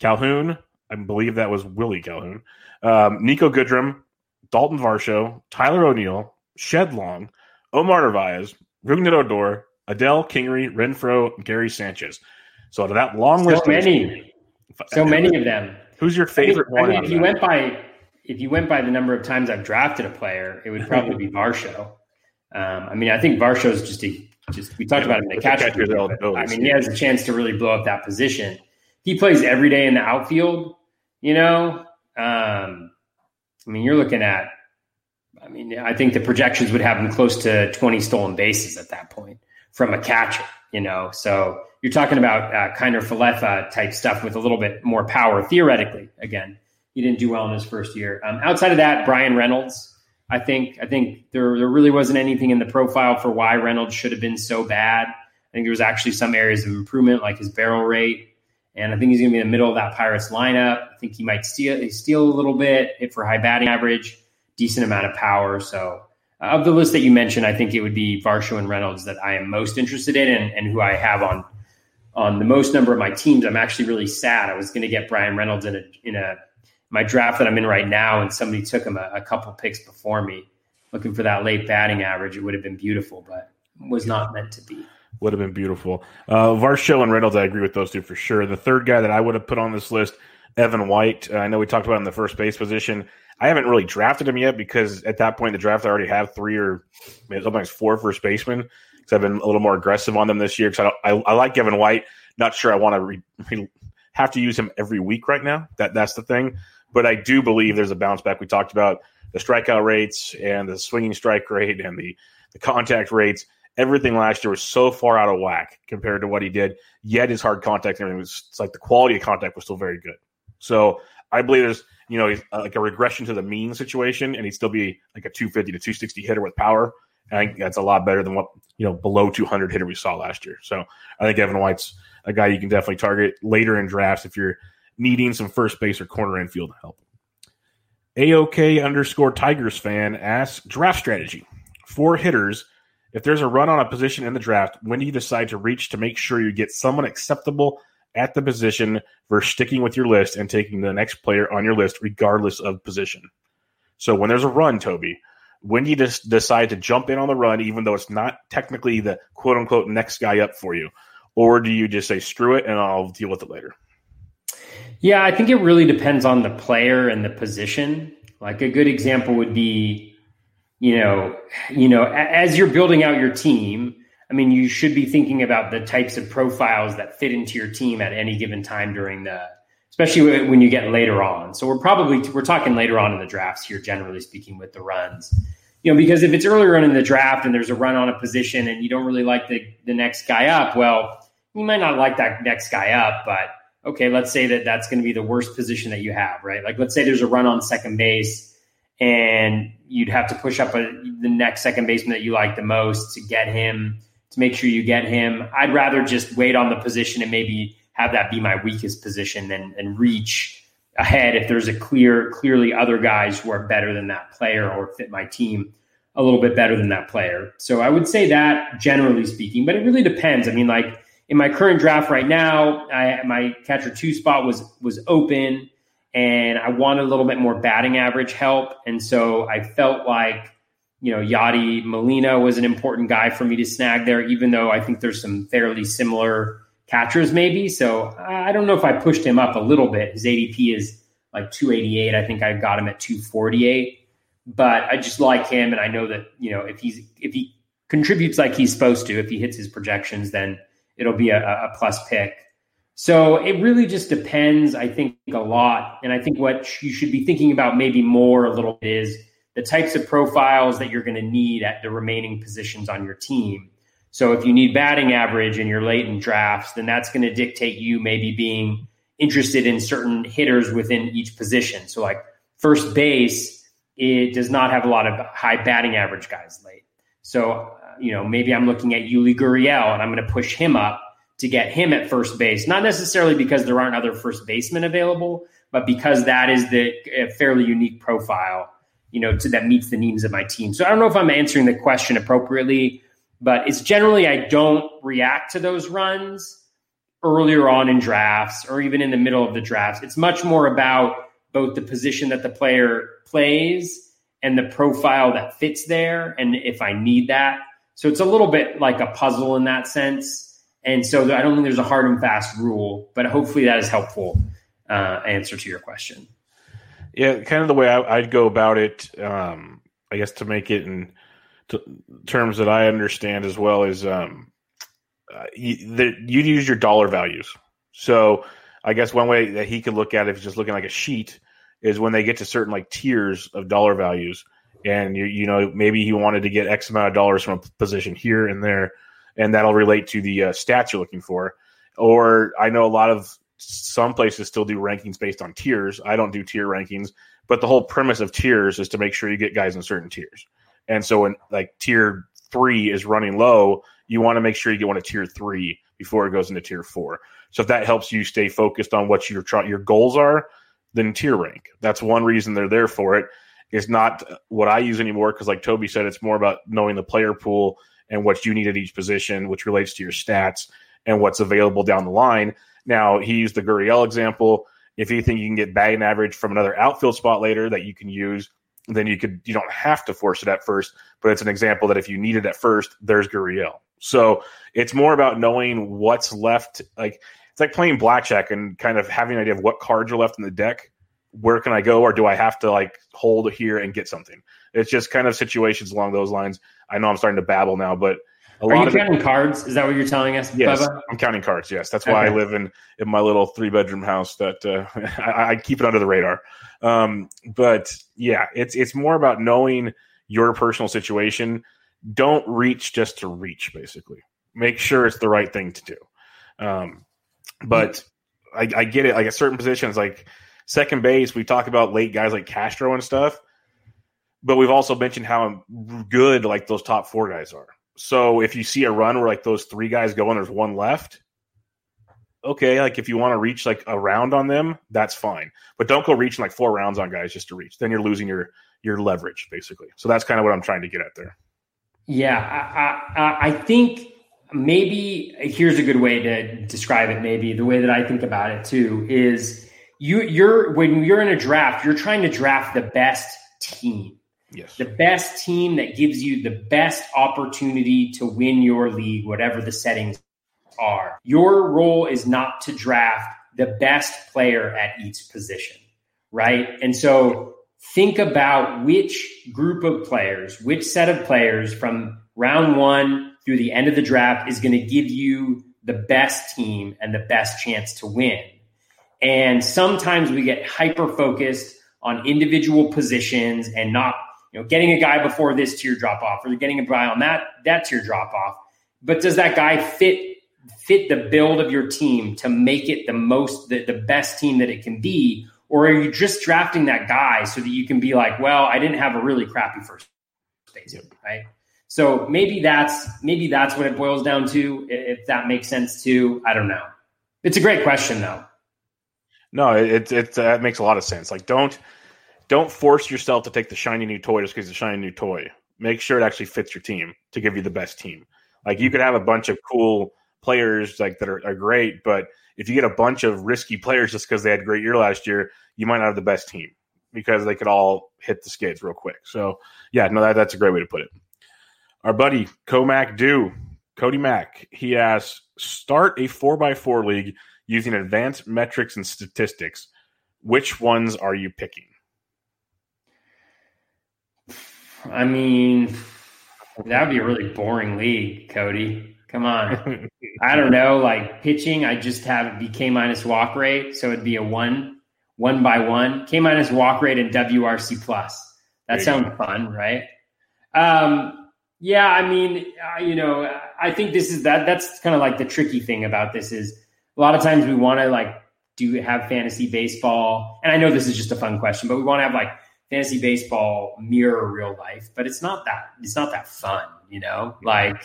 Calhoun, I believe that was Willie Calhoun, um, Niko Goodrum, Dalton Varsho, Tyler O'Neill, Shed Long, Omar Narvaez, Rougned Odor, Adell Kingery, Renfroe, Gary Sanchez. So to that long so list, many, so many of them. Who's your favorite I mean, one? if you went by, if you went by the number of times I've drafted a player, it would probably be Varsho. Um, I mean, I think Varsho is just a just we talked yeah, about him in the catcher. I mean, he has a chance to really blow up that position. He plays every day in the outfield. You know, um, I mean, you're looking at. I mean, I think the projections would have him close to 20 stolen bases at that point from a catcher, you know. So you're talking about uh, of Falefa type stuff with a little bit more power, theoretically. Again, he didn't do well in his first year. Um, outside of that, Bryan Reynolds. I think I think there there really wasn't anything in the profile for why Reynolds should have been so bad. I think there was actually some areas of improvement, like his barrel rate, and I think he's going to be in the middle of that Pirates lineup. I think he might steal steal a little bit, hit for high batting average, decent amount of power. So uh, of the list that you mentioned, I think it would be Varsho and Reynolds that I am most interested in, and, and who I have on on the most number of my teams. I'm actually really sad. I was going to get Bryan Reynolds in a in a my draft that I'm in right now, and somebody took him a, a couple picks before me, looking for that late batting average. It would have been beautiful, but was not meant to be. Would have been beautiful. Uh, Varsho and Reynolds, I agree with those two for sure. The third guy that I would have put on this list, Evan White. Uh, I know we talked about him in the first base position. I haven't really drafted him yet because at that point in the draft, I already have three or maybe sometimes four first basemen because I've been a little more aggressive on them this year. Because I, I, I, like Evan White. Not sure I want to re, re, have to use him every week right now. That that's the thing. But I do believe there's a bounce back. We talked about the strikeout rates and the swinging strike rate and the the contact rates. Everything last year was so far out of whack compared to what he did. Yet his hard contact and everything was it's like the quality of contact was still very good. So I believe there's you know uh, like a regression to the mean situation, and he'd still be like a 250 to 260 hitter with power. And I think that's a lot better than what you know below 200 hitter we saw last year. So I think Evan White's a guy you can definitely target later in drafts if you're needing some first base or corner infield help. AOK underscore Tigers fan asks draft strategy for hitters. If there's a run on a position in the draft, when do you decide to reach to make sure you get someone acceptable at the position versus sticking with your list and taking the next player on your list, regardless of position. So when there's a run, Toby, when do you just decide to jump in on the run, even though it's not technically the quote unquote next guy up for you? Or do you just say, screw it and I'll deal with it later? Yeah, I think it really depends on the player and the position. Like a good example would be, you know, you know, as you're building out your team, I mean, you should be thinking about the types of profiles that fit into your team at any given time during the, especially when you get later on. So we're probably we're talking later on in the drafts here, generally speaking, with the runs. You know, because if it's earlier on in the draft and there's a run on a position and you don't really like the the next guy up, well, you might not like that next guy up, but okay, let's say that that's going to be the worst position that you have, right? Like let's say there's a run on second base and you'd have to push up a, the next second baseman that you like the most to get him to make sure you get him. I'd rather just wait on the position and maybe have that be my weakest position and, and reach ahead if there's a clear, clearly other guys who are better than that player or fit my team a little bit better than that player. So I would say that generally speaking, but it really depends. I mean, like in my current draft right now, I, my catcher two spot was was open, and I wanted a little bit more batting average help, and so I felt like you know, Yadi Molina was an important guy for me to snag there, even though I think there's some fairly similar catchers, maybe. So I don't know if I pushed him up a little bit. His ADP is like 288. I think I got him at 248. But I just like him, and I know that you know if he's if he contributes like he's supposed to, if he hits his projections, then it'll be a, a plus pick. So it really just depends. I think a lot, and I think what you should be thinking about maybe more a little bit is the types of profiles that you're going to need at the remaining positions on your team. So if you need batting average in your late in drafts, then that's going to dictate you maybe being interested in certain hitters within each position. So like first base, it does not have a lot of high batting average guys late. So, you know, maybe I'm looking at Yuli Gurriel and I'm going to push him up to get him at first base, not necessarily because there aren't other first basemen available, but because that is the fairly unique profile you know, to, that meets the needs of my team. So I don't know if I'm answering the question appropriately, but it's generally I don't react to those runs earlier on in drafts or even in the middle of the drafts. It's much more about both the position that the player plays and the profile that fits there and if I need that. So it's a little bit like a puzzle in that sense. And so I don't think there's a hard and fast rule, but hopefully that is helpful uh, answer to your question. Yeah, kind of the way I, would go about it. Um, I guess to make it in terms that I understand as well is um, uh, you, the, you use your dollar values. So I guess one way that he could look at it, if he's just looking like a sheet, is when they get to certain like tiers of dollar values, and you you know maybe he wanted to get X amount of dollars from a position here and there, and that'll relate to the uh, stats you're looking for. Or I know a lot of some places still do rankings based on tiers. I don't do tier rankings, but the whole premise of tiers is to make sure you get guys in certain tiers. And so when like tier three is running low, you want to make sure you get one to tier three before it goes into tier four. So if that helps you stay focused on what your your goals are, then tier rank. That's one reason they're there for it. It's not what I use anymore because, like Toby said, it's more about knowing the player pool and what you need at each position, which relates to your stats and what's available down the line. Now he used the Gurriel example. If you think you can get batting average from another outfield spot later that you can use, then you could you don't have to force it at first. But it's an example that if you need it at first, there's Gurriel. So it's more about knowing what's left. Like it's like playing blackjack and kind of having an idea of what cards are left in the deck. Where can I go, or do I have to like hold here and get something? It's just kind of situations along those lines. I know I'm starting to babble now, but a Are you counting it, cards? Is that what you're telling us? Yes, Bubba? I'm counting cards. Yes, that's why okay. I live in in my little three bedroom house. That uh, I, I, keep it under the radar. Um, but yeah, it's it's more about knowing your personal situation. Don't reach just to reach. Basically, make sure it's the right thing to do. Um, but I, I get it. Like at certain positions, like second base, we talk about late guys like Castro and stuff. But we've also mentioned how good like those top four guys are so if you see a run where like those three guys go and there's one left, okay, like if you want to reach like a round on them, that's fine. But don't go reaching like four rounds on guys just to reach. Then you're losing your your leverage basically. So that's kind of what I'm trying to get at there. Yeah, I, I, I think maybe here's a good way to describe it. Maybe the way that I think about it too is you you're when you're in a draft, you're trying to draft the best team Yes. The best team that gives you the best opportunity to win your league, whatever the settings are. Your role is not to draft the best player at each position, right? And so think about which group of players, which set of players from round one through the end of the draft is going to give you the best team and the best chance to win. And sometimes we get hyper focused on individual positions and not you know, getting a guy before this tier drop off, or getting a guy on that that tier drop off. But does that guy fit fit the build of your team to make it the most the, the best team that it can be? Or are you just drafting that guy so that you can be like, well, I didn't have a really crappy first base, right? So maybe that's maybe that's what it boils down to. If that makes sense too, I don't know. It's a great question though. No, it it, it makes a lot of sense. Like, don't don't force yourself to take the shiny new toy just because it's a shiny new toy. Make sure it actually fits your team to give you the best team. Like you could have a bunch of cool players like that are, are great, but if you get a bunch of risky players just because they had a great year last year, you might not have the best team because they could all hit the skids real quick. So yeah, no, that, that's a great way to put it. Our buddy Comac Do, Cody Mack, he asks, start a four by four league using advanced metrics and statistics. Which ones are you picking? I mean, that would be a really boring league, Cody. Come on. I don't know. Like pitching, I just have it be K minus walk rate. So it'd be a one, one by one, K minus walk rate and WRC plus. That sounds fun, right? Um, yeah, I mean, uh, you know, I think this is that. That's kind of like the tricky thing about this is a lot of times we want to like do have fantasy baseball, and I know this is just a fun question, but we want to have like fantasy baseball mirror real life, but it's not that it's not that fun, you know? Like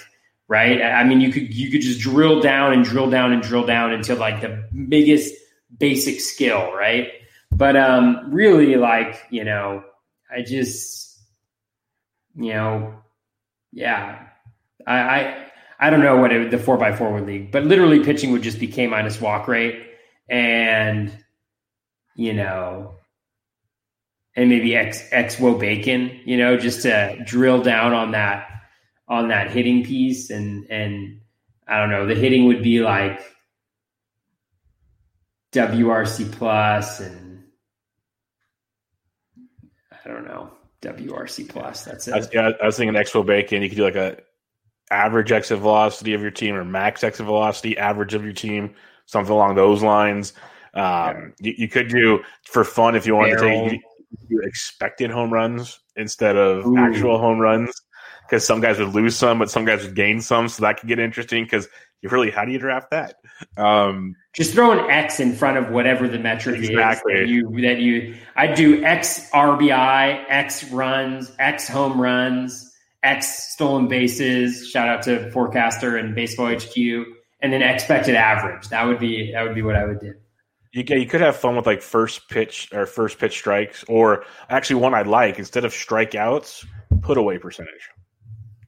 right? I mean, you could you could just drill down and drill down and drill down until like the biggest basic skill, right? But um really like, you know, I just you know, yeah. I I, I don't know what it, the 4 by 4 would league, but literally pitching would just be K minus walk rate and you know, and maybe X X Wo Bacon, you know, just to drill down on that on that hitting piece and and I don't know, the hitting would be like WRC plus and I don't know, WRC plus. That's it. I was, yeah, I was thinking X Wo Bacon, you could do like a average exit velocity of your team or max exit velocity average of your team, something along those lines. Um, yeah. you, you, could do for fun if you wanted Barrel. to take you expected home runs instead of Ooh. actual home runs because some guys would lose some, but some guys would gain some. So that could get interesting because you really, how do you draft that? Um, Just throw an X in front of whatever the metric exactly. is that you, that you, I do X RBI, X runs, X home runs, X stolen bases. Shout out to Forecaster and Baseball HQ, and then expected average. That would be, that would be what I would do you, you could have fun with like first pitch or first pitch strikes, or actually one I like instead of strikeouts, put away percentage.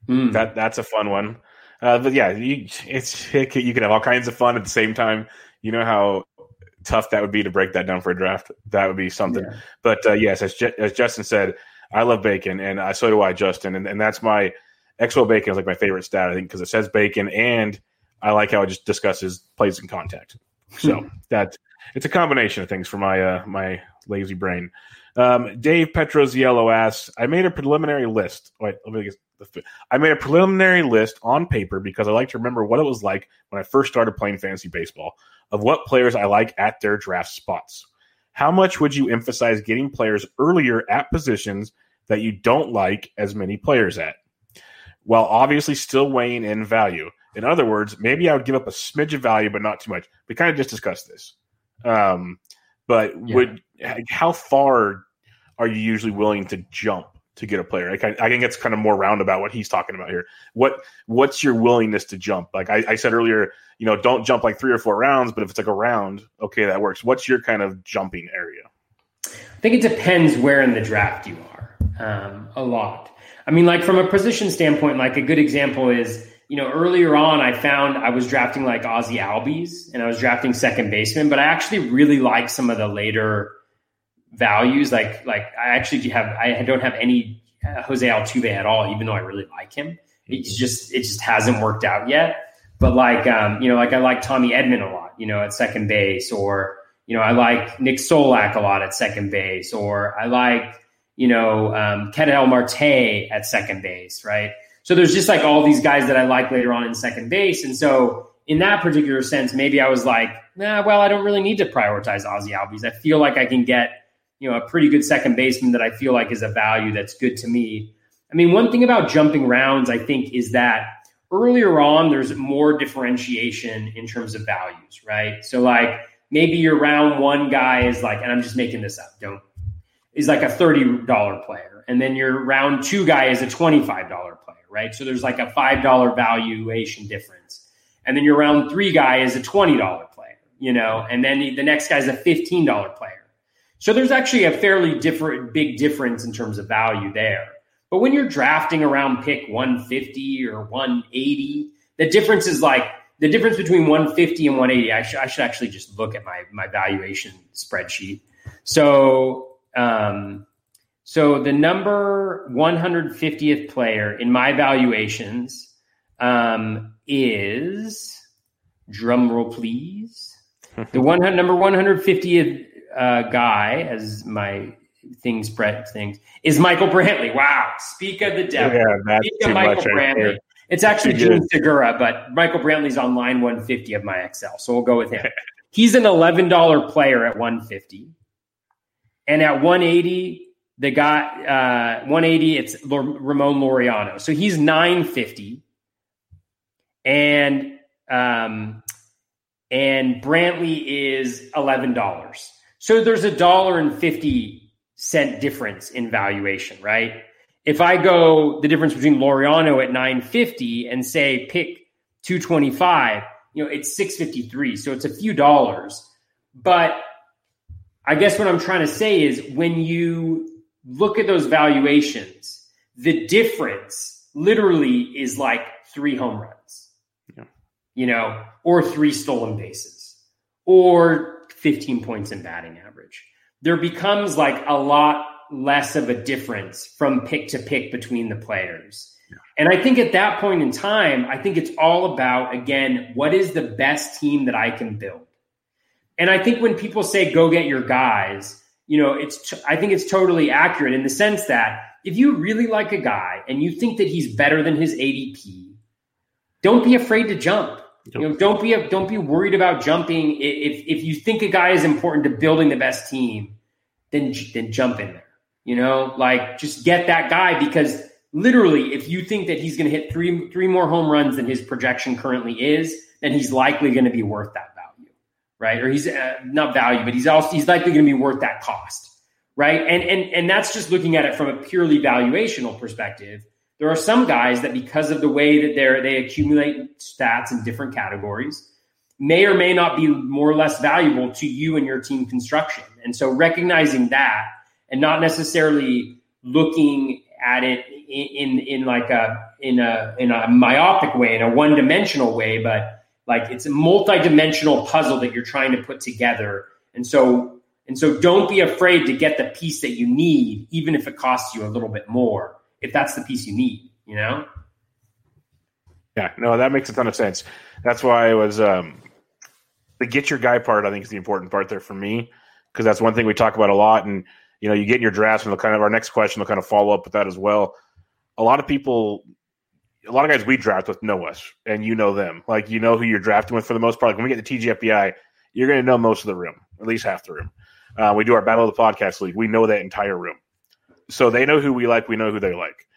Mm. That that's a fun one. Uh, but yeah, you, it's it, you can have all kinds of fun at the same time. You know how tough that would be to break that down for a draft. That would be something. Yeah. But uh, yes, as, Je- as Justin said, I love bacon, and uh, so do I, Justin. And, and that's my X Wo Bacon is like my favorite stat, I think, because it says bacon, and I like how it just discusses plays in contact So that it's a combination of things for my uh, my lazy brain. Um, Dave Petroziello asks, I made a preliminary list. Wait, let me get. I made a preliminary list on paper because I like to remember what it was like when I first started playing fantasy baseball of what players I like at their draft spots. How much would you emphasize getting players earlier at positions that you don't like as many players at? While obviously still weighing in value. In other words, maybe I would give up a smidge of value, but not too much. We kind of just discussed this. Um, but yeah. would how far are you usually willing to jump to get a player? I, I think it's kind of more roundabout what he's talking about here. What what's your willingness to jump? Like I, I, said earlier, you know, don't jump like three or four rounds, but if it's like a round, okay, that works. What's your kind of jumping area? I think it depends where in the draft you are. Um, a lot. I mean, like from a position standpoint, like a good example is, you know, earlier on, I found I was drafting like Ozzie Albies and I was drafting second baseman, but I actually really like some of the later values. Like like I actually do have I don't have any uh, Jose Altuve at all, even though I really like him. It's just it just hasn't worked out yet. But like um, you know, like I like Tommy Edman a lot, you know, at second base, or you know, I like Nick Solak a lot at second base, or I like you know um, Ketel Marte at second base, right? So there's just like all these guys that I like later on in second base, and so in that particular sense, maybe I was like, nah, well, I don't really need to prioritize Ozzie Albies. I feel like I can get you know, a pretty good second baseman that I feel like is a value that's good to me. I mean, one thing about jumping rounds, I think, is that earlier on, there's more differentiation in terms of values, right? So, like, maybe your round one guy is like, and I'm just making this up, don't, is like a $30 player. And then your round two guy is a $25 player, right? So there's like a $5 valuation difference. And then your round three guy is a $20 player, you know, and then the next guy's a $15 player. So there's actually a fairly different, big difference in terms of value there. But when you're drafting around pick 150 or 180, the difference is like the difference between 150 and 180. I, should, I should actually just look at my my valuation spreadsheet. So, um, so the number 150th player in my valuations um, is drum roll, please. The one number 150th uh, guy, as my thing spread things, is Michael Brantley. Wow. Speak of the devil. Yeah, Speak of Michael Brantley. It's actually Jean Segura, but Michael Brantley's on line 150 of my Excel. So we'll go with him. He's an $11 player at 150. And at 180, the guy, uh, 180, it's Ramon Laureano. So he's 950. And, um, and Brantley is $11. So there's a dollar and 50 cent difference in valuation, right? If I go the difference between Laureano at 950 and say pick 225, you know, it's 653. So it's a few dollars. But I guess what I'm trying to say is when you look at those valuations, the difference literally is like three home runs, yeah. you know, or three stolen bases, or 15 points in batting average. There becomes like a lot less of a difference from pick to pick between the players. And I think at that point in time, I think it's all about, again, what is the best team that I can build? And I think when people say go get your guys, you know, it's, t- I think it's totally accurate in the sense that if you really like a guy and you think that he's better than his ADP, don't be afraid to jump. You know, don't be don't be worried about jumping. If if you think a guy is important to building the best team, then then jump in there. You know, like just get that guy because literally, if you think that he's going to hit three three more home runs than his projection currently is, then he's likely going to be worth that value, right? Or he's uh, not value, but he's also he's likely going to be worth that cost, right? And and and that's just looking at it from a purely valuational perspective. There are some guys that because of the way that they they accumulate stats in different categories may or may not be more or less valuable to you and your team construction. And so recognizing that and not necessarily looking at it in, in, in like a in a in a myopic way, in a one-dimensional way, but like it's a multi-dimensional puzzle that you're trying to put together. And so and so don't be afraid to get the piece that you need, even if it costs you a little bit more if that's the piece you need, you know? Yeah, no, that makes a ton of sense. That's why I was um the get your guy part, I think, is the important part there for me because that's one thing we talk about a lot. And you know, you get in your drafts, and kind of our next question will kind of follow up with that as well. A lot of people, a lot of guys we draft with know us, and you know them. Like you know who you're drafting with for the most part. Like when we get the TGFBI, you're going to know most of the room, at least half the room. Uh, we do our Battle of the Podcast League. We know that entire room, so they know who we like. We know who they like.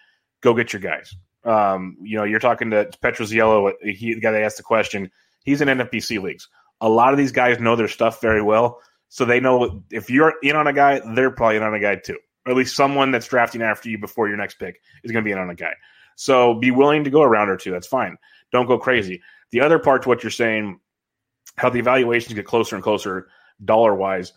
Go get your guys. Um, you know, you're talking to Petroziello, he the guy that asked the question. He's in NFBC leagues. A lot of these guys know their stuff very well, so they know if you're in on a guy, they're probably in on a guy too. Or at least someone that's drafting after you before your next pick is going to be in on a guy. So be willing to go a round or two. That's fine. Don't go crazy. The other part to what you're saying, how the evaluations get closer and closer dollar wise,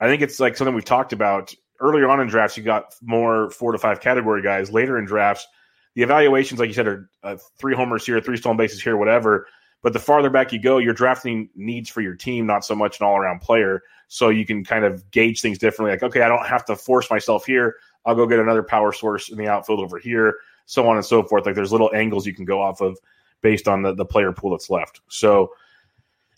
I think it's like something we've talked about earlier on in drafts. You got more four to five category guys. Later in drafts, the evaluations, like you said, are uh, three homers here, three stolen bases here, whatever. But the farther back you go, you're drafting needs for your team, not so much an all around player. So you can kind of gauge things differently. Like, okay, I don't have to force myself here. I'll go get another power source in the outfield over here, so on and so forth. Like there's little angles you can go off of based on the, the player pool that's left. So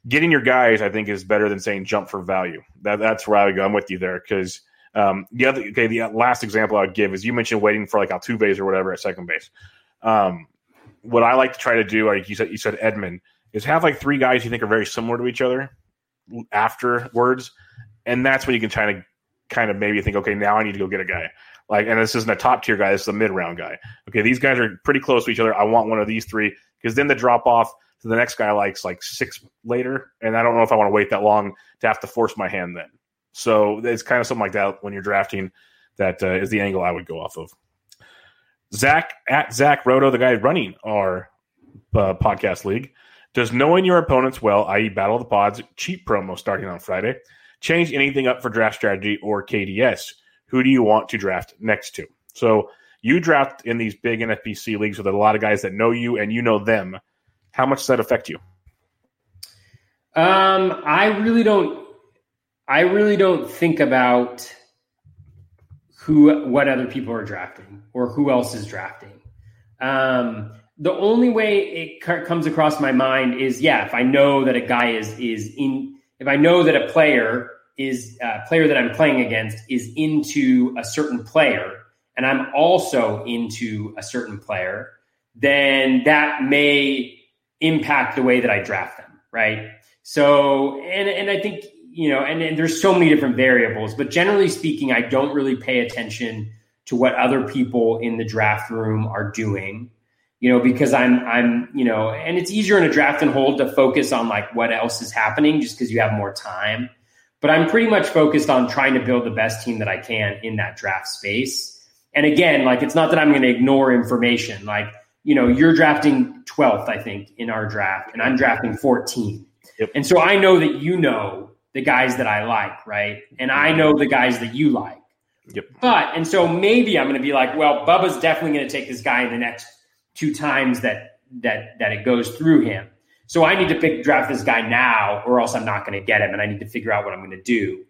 getting your guys, I think, is better than saying jump for value. That, that's where I would go. I'm with you there because um, the other okay, the last example I would give is you mentioned waiting for like Altuve's or whatever at second base. Um, what I like to try to do, like you said, you said Edman, is have like three guys you think are very similar to each other afterwards, and that's when you can try to kind of maybe think, okay, now I need to go get a guy. Like, and this isn't a top tier guy; this is a mid round guy. Okay, these guys are pretty close to each other. I want one of these three because then the drop off to the next guy likes like six later, and I don't know if I want to wait that long to have to force my hand then. So it's kind of something like that when you're drafting. That uh, is the angle I would go off of. Zach at Zach Roto, the guy running our uh, podcast league, does knowing your opponents well, i.e., Battle of the Pods, cheap promo starting on Friday, change anything up for draft strategy or KDS? Who do you want to draft next to? So you draft in these big NFBC leagues with a lot of guys that know you and you know them. How much does that affect you? Um, I really don't I really don't think about who what other people are drafting or who else is drafting. Um, the only way it comes across my mind is yeah, if I know that a guy is is in, if I know that a player is a player that I'm playing against is into a certain player, and I'm also into a certain player, then that may impact the way that I draft them, right? So, and and I think you know, and, and there's so many different variables, but generally speaking, I don't really pay attention to what other people in the draft room are doing, you know, because I'm, I'm, you know, and it's easier in a draft and hold to focus on like what else is happening just because you have more time. But I'm pretty much focused on trying to build the best team that I can in that draft space. And again, like it's not that I'm going to ignore information. Like, you know, you're drafting 12th, I think, in our draft, and I'm drafting 14. Yep. And so I know that you know the guys that I like, right? And I know the guys that you like. Yep. But and so maybe I'm going to be like, well, Bubba's definitely going to take this guy in the next two times that that that it goes through him. So I need to pick draft this guy now, or else I'm not going to get him, and I need to figure out what I'm going to do.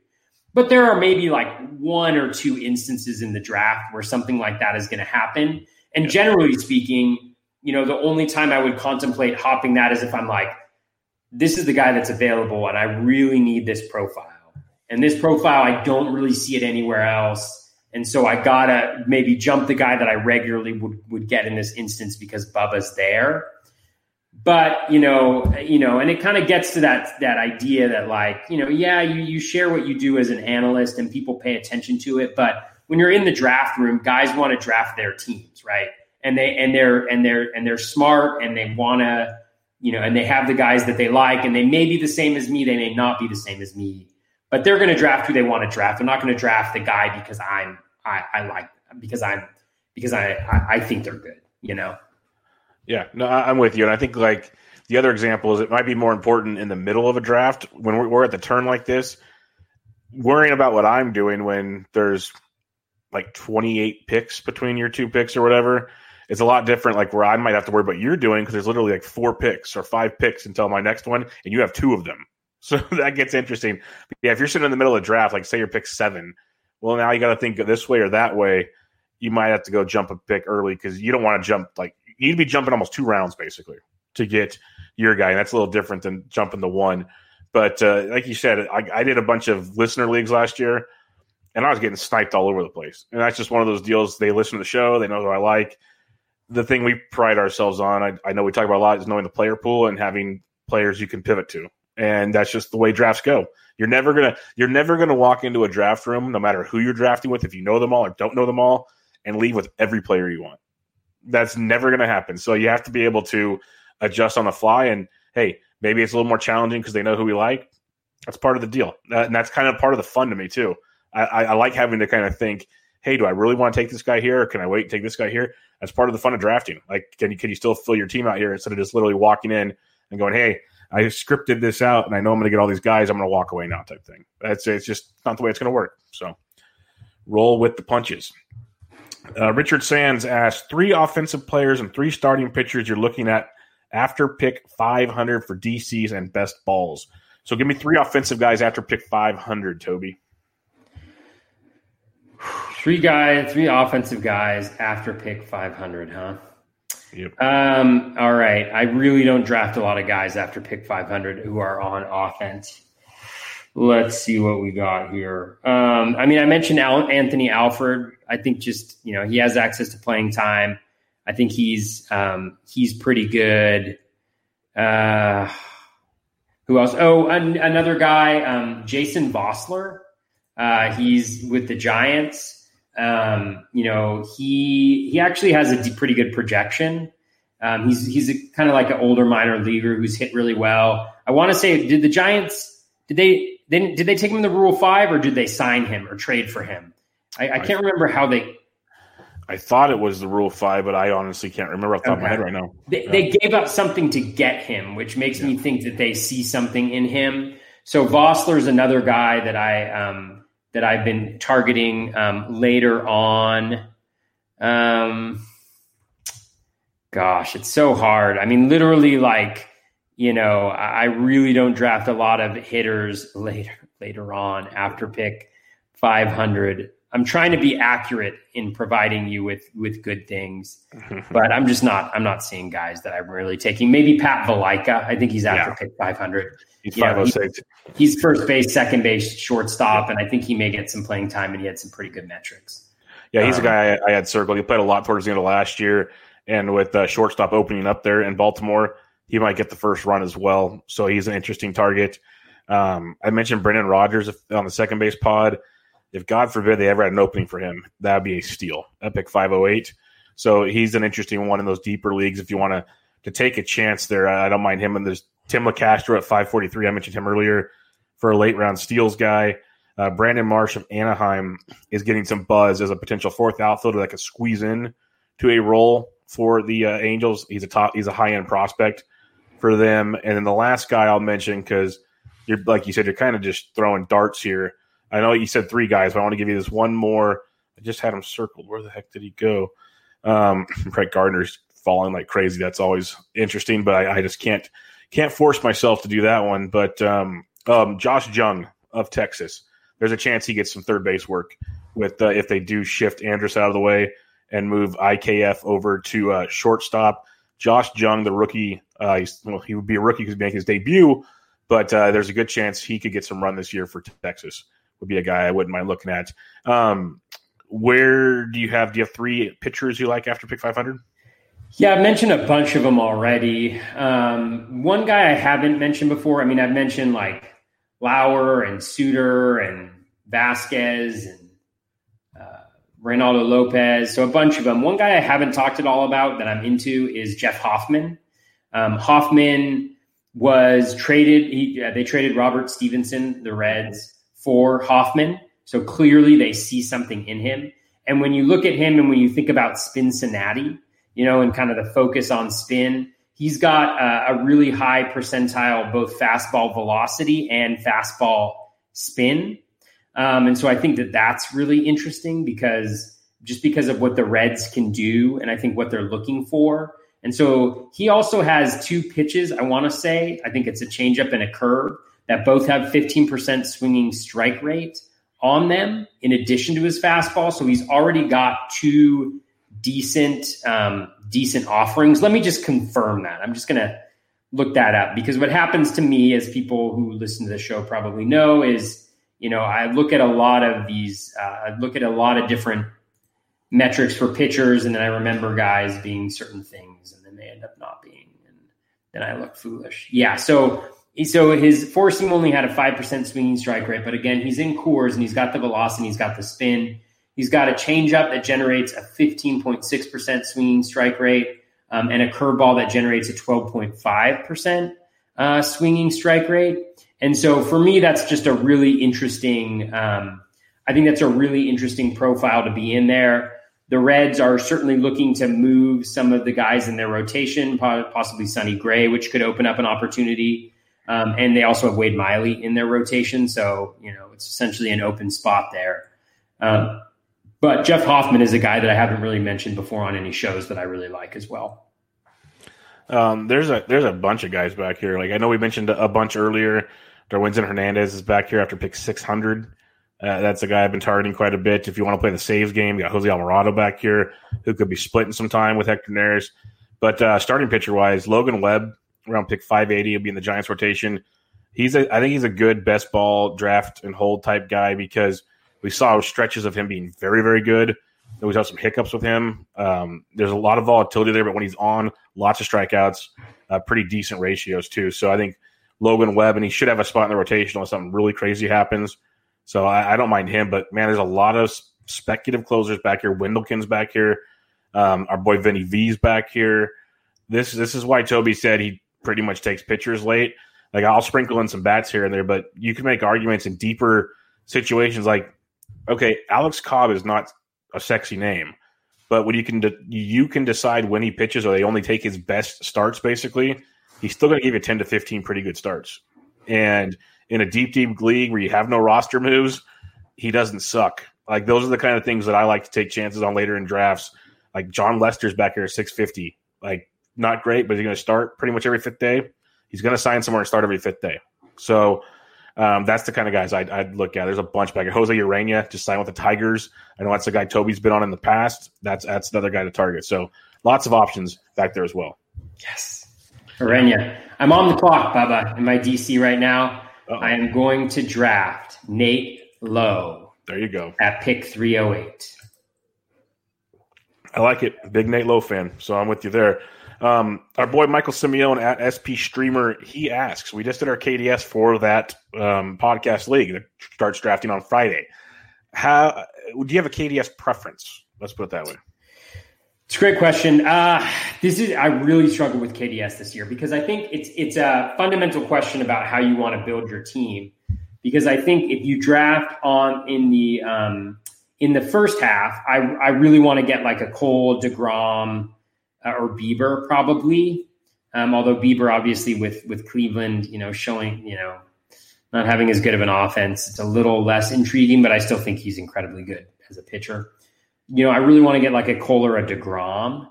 But there are maybe like one or two instances in the draft where something like that is going to happen. And generally speaking, you know, the only time I would contemplate hopping that is if I'm like, this is the guy that's available and I really need this profile. And this profile, I don't really see it anywhere else. And so I gotta maybe jump the guy that I regularly would, would get in this instance because Bubba's there. But you know, you know, and it kind of gets to that that idea that like, you know, yeah, you you share what you do as an analyst and people pay attention to it, but when you're in the draft room, guys want to draft their teams, right? And they and they're and they're and they're smart and they want to you know, and they have the guys that they like, and they may be the same as me, they may not be the same as me, but they're going to draft who they want to draft. They're not going to draft the guy because I'm I, I like because I'm because I, I I think they're good. You know. Yeah, no, I'm with you, and I think like the other example is it might be more important in the middle of a draft when we're, we're at the turn like this, worrying about what I'm doing when there's like 28 picks between your two picks or whatever it's a lot different, like where I might have to worry about you're doing because there's literally like four picks or five picks until my next one, and you have two of them. So that gets interesting. But yeah, if you're sitting in the middle of draft, like say you're pick seven, well, now you got to think this way or that way. You might have to go jump a pick early because you don't want to jump like you need to be jumping almost two rounds basically to get your guy. And that's a little different than jumping the one. But uh, like you said, I, I did a bunch of listener leagues last year, and I was getting sniped all over the place. And that's just one of those deals. They listen to the show, they know who I like. The thing we pride ourselves on, I, I know we talk about a lot, is knowing the player pool and having players you can pivot to. And that's just the way drafts go. You're never gonna you're never gonna walk into a draft room, no matter who you're drafting with, if you know them all or don't know them all, and leave with every player you want. That's never gonna happen. So you have to be able to adjust on the fly. And hey, maybe it's a little more challenging because they know who we like. That's part of the deal, and that's kind of part of the fun to me too. I, I, I like having to kind of think, hey, do I really want to take this guy here? Or can I wait and take this guy here? That's part of the fun of drafting. Like, can you can you still fill your team out here instead of just literally walking in and going, hey, I scripted this out and I know I'm going to get all these guys. I'm going to walk away now, type thing. That's it's just not the way it's going to work. So roll with the punches. Uh, Richard Sands asked three offensive players and three starting pitchers you're looking at after pick 500 for DCs and best balls. So give me three offensive guys after pick 500, Toby. Three guys, three offensive guys after pick 500, huh? Yep. Um, all right. I really don't draft a lot of guys after pick 500 who are on offense. Let's see what we got here. Um, I mean, I mentioned Al- Anthony Alford. I think just you know he has access to playing time. I think he's um, he's pretty good. Uh, who else? Oh, an- another guy, um, Jason Vosler. Uh, he's with the Giants. Um, you know, he he actually has a pretty good projection. Um, he's he's kind of like an older minor leaguer who's hit really well. I want to say, did the Giants did they, they did they take him in the Rule Five or did they sign him or trade for him? I, I can't remember how they. I thought it was the Rule Five, but I honestly can't remember off the top okay. of my head right now. They, yeah. they gave up something to get him, which makes yeah. me think that they see something in him. So Vosler's another guy that I um, that I've been targeting um, later on. Um, gosh, it's so hard. I mean, literally, like you know, I really don't draft a lot of hitters later later on after pick 500. I'm trying to be accurate in providing you with with good things, but I'm just not. I'm not seeing guys that I'm really taking. Maybe Pat Valaika. I think he's after yeah. pick 500. He's 506. he's first base, second base, shortstop, and I think he may get some playing time. And he had some pretty good metrics. Yeah, he's um, a guy I, I, had circled. He played a lot towards the end of last year, and with uh, shortstop opening up there in Baltimore, he might get the first run as well. So he's an interesting target. Um, I mentioned Brendan Rodgers on the second base pod. If God forbid they ever had an opening for him, that would be a steal. Epic 508. So he's an interesting one in those deeper leagues. If you want to to take a chance there, I don't mind him. in there's Tim Locastro at 543. I mentioned him earlier for a late round steals guy. Uh, Brandon Marsh of Anaheim is getting some buzz as a potential fourth outfielder that could squeeze in to a role for the uh, Angels. He's a top, he's a high end prospect for them. And then the last guy I'll mention because you're like you said, you're kind of just throwing darts here. I know you said three guys, but I want to give you this one more. I just had him circled. Where the heck did he go? Um, Brett Gardner's falling like crazy. That's always interesting, but I, I just can't can't force myself to do that one. But um, um, Josh Jung of Texas, there's a chance he gets some third base work with uh, if they do shift Andrus out of the way and move IKF over to uh, shortstop. Josh Jung, the rookie, uh, well, he would be a rookie because he's making his debut, but uh, there's a good chance he could get some run this year for Texas. Would be a guy I wouldn't mind looking at. Um, where do you have? Do you have three pitchers you like after pick 500? Yeah, I've mentioned a bunch of them already. Um, one guy I haven't mentioned before. I mean, I've mentioned like Lauer and Suter and Vasquez and uh, Reynaldo Lopez. So a bunch of them. One guy I haven't talked at all about that I'm into is Jeff Hoffman. Um, Hoffman was traded. He, uh, they traded Robert Stephenson, the Reds, for Hoffman. So clearly they see something in him. And when you look at him and when you think about Spincinnati, you know, and kind of the focus on spin. He's got a, a really high percentile, both fastball velocity and fastball spin. Um, and so I think that that's really interesting because just because of what the Reds can do and I think what they're looking for. And so he also has two pitches, I want to say. I think it's a changeup and a curve that both have 15% swinging strike rate on them in addition to his fastball. So he's already got two decent um, decent offerings. Let me just confirm that. I'm just gonna look that up because what happens to me, as people who listen to the show probably know, is you know I look at a lot of these, uh, I look at a lot of different metrics for pitchers, and then I remember guys being certain things, and then they end up not being, and then I look foolish. Yeah, so so his four seam only had a five percent swinging strike rate, but again, he's in Coors and he's got the velocity, he's got the spin, he's got a changeup that generates a fifteen point six percent swinging strike rate um, and a curveball that generates a 12.5% uh, swinging strike rate. And so for me, that's just a really interesting, um, I think that's a really interesting profile to be in there. The Reds are certainly looking to move some of the guys in their rotation, possibly Sonny Gray, which could open up an opportunity. Um, and they also have Wade Miley in their rotation. So, you know, it's essentially an open spot there. Um, but Jeff Hoffman is a guy that I haven't really mentioned before on any shows that I really like as well. Um, there's a there's a bunch of guys back here. Like I know we mentioned a bunch earlier. Darwinzon Hernandez is back here after pick 600. Uh, that's a guy I've been targeting quite a bit. If you want to play the saves game, you got Jose Alvarado back here, who could be splitting some time with Hector Neris. But uh, starting pitcher wise, Logan Webb around pick 580 will be in the Giants rotation. He's a, I think he's a good best ball draft and hold type guy because – we saw stretches of him being very, very good. We saw some hiccups with him. Um, there's a lot of volatility there, but when he's on, lots of strikeouts, uh, pretty decent ratios too. So I think Logan Webb, and he should have a spot in the rotation unless something really crazy happens. So I, I don't mind him, but man, there's a lot of speculative closers back here. Wendelken's back here. Um, our boy Vinny V's back here. This this is why Toby said he pretty much takes pitchers late. Like I'll sprinkle in some bats here and there, but you can make arguments in deeper situations like okay, Alex Cobb is not a sexy name, but when you can de- you can decide when he pitches, or they only take his best starts. Basically, he's still going to give you ten to fifteen pretty good starts. And in a deep, deep league where you have no roster moves, he doesn't suck. Like those are the kind of things that I like to take chances on later in drafts. Like Jon Lester's back here at six fifty. Like not great, but he's going to start pretty much every fifth day. He's going to sign somewhere and start every fifth day. So um, that's the kind of guys I'd, I'd, look at. There's a bunch back. Jose Urena just signed with the Tigers. I know that's the guy Toby's been on in the past. That's that's another guy to target. So lots of options back there as well. Yes, Urena. I'm on the clock, Bubba, in my DC right now. Uh-oh. I am going to draft Nate Lowe. There you go. At pick 308. I like it. Big Nate Lowe fan. So I'm with you there. Um, our boy Michael Simeone at SP Streamer, he asks, we just did our KDS for that um, podcast league that starts drafting on Friday. How do you have a KDS preference? Let's put it that way. It's a great question. Uh, this is I really struggle with KDS this year because I think it's it's a fundamental question about how you want to build your team. Because I think if you draft on in the um, in the first half, I I really want to get like a Cole Degrom or Bieber probably. Um, although Bieber, obviously, with with Cleveland, you know, showing you know not having as good of an offense, it's a little less intriguing. But I still think he's incredibly good as a pitcher. You know, I really want to get like a Cole or a Degrom.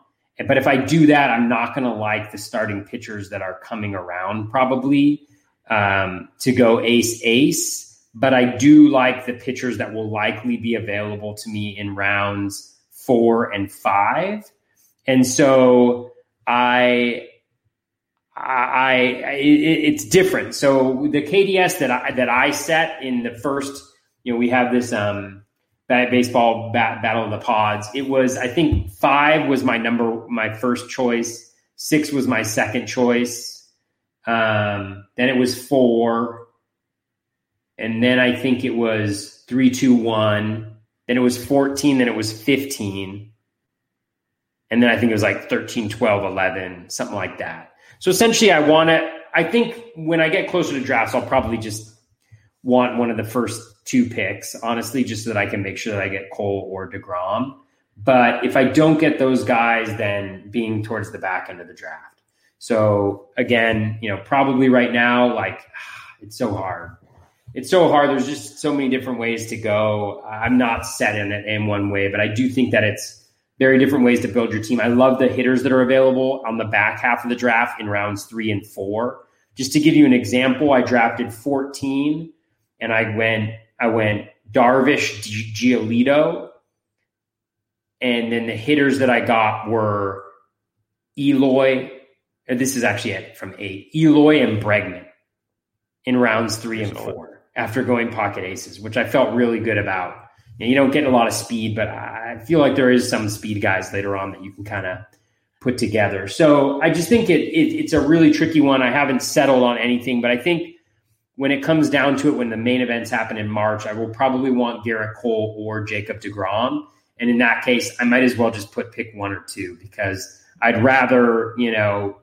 But if I do that, I'm not going to like the starting pitchers that are coming around probably um, to go ace ace. But I do like the pitchers that will likely be available to me in rounds four and five. And so I, I, it, it's different. So the KDS that I, that I set in the first, you know, we have this, um, baseball bat, battle of the pods. It was, I think five was my number, my first choice. Six was my second choice. Um, then it was four. And then I think it was three, two, one. Then it was 14. Then it was 15 and then I think it was like 13, 12, 11, something like that. So essentially, I want to, I think when I get closer to drafts, I'll probably just want one of the first two picks, honestly, just so that I can make sure that I get Cole or DeGrom. But if I don't get those guys, then being towards the back end of the draft. So again, you know, probably right now, like it's so hard. It's so hard. There's just so many different ways to go. I'm not set in it in one way, but I do think that it's very different ways to build your team. I love the hitters that are available on the back half of the draft in rounds three and four. Just to give you an example, I drafted 14 and I went I went Darvish Giolito. And then the hitters that I got were Eloy, this is actually it from eight. Eloy and Bregman in rounds three and four after going pocket aces, which I felt really good about. You, know, you don't get a lot of speed, but I feel like there is some speed guys later on that you can kind of put together. So I just think it, it, it's a really tricky one. I haven't settled on anything, but I think when it comes down to it, when the main events happen in March, I will probably want Gerrit Cole or Jacob DeGrom. And in that case, I might as well just put pick one or two because I'd rather, you know,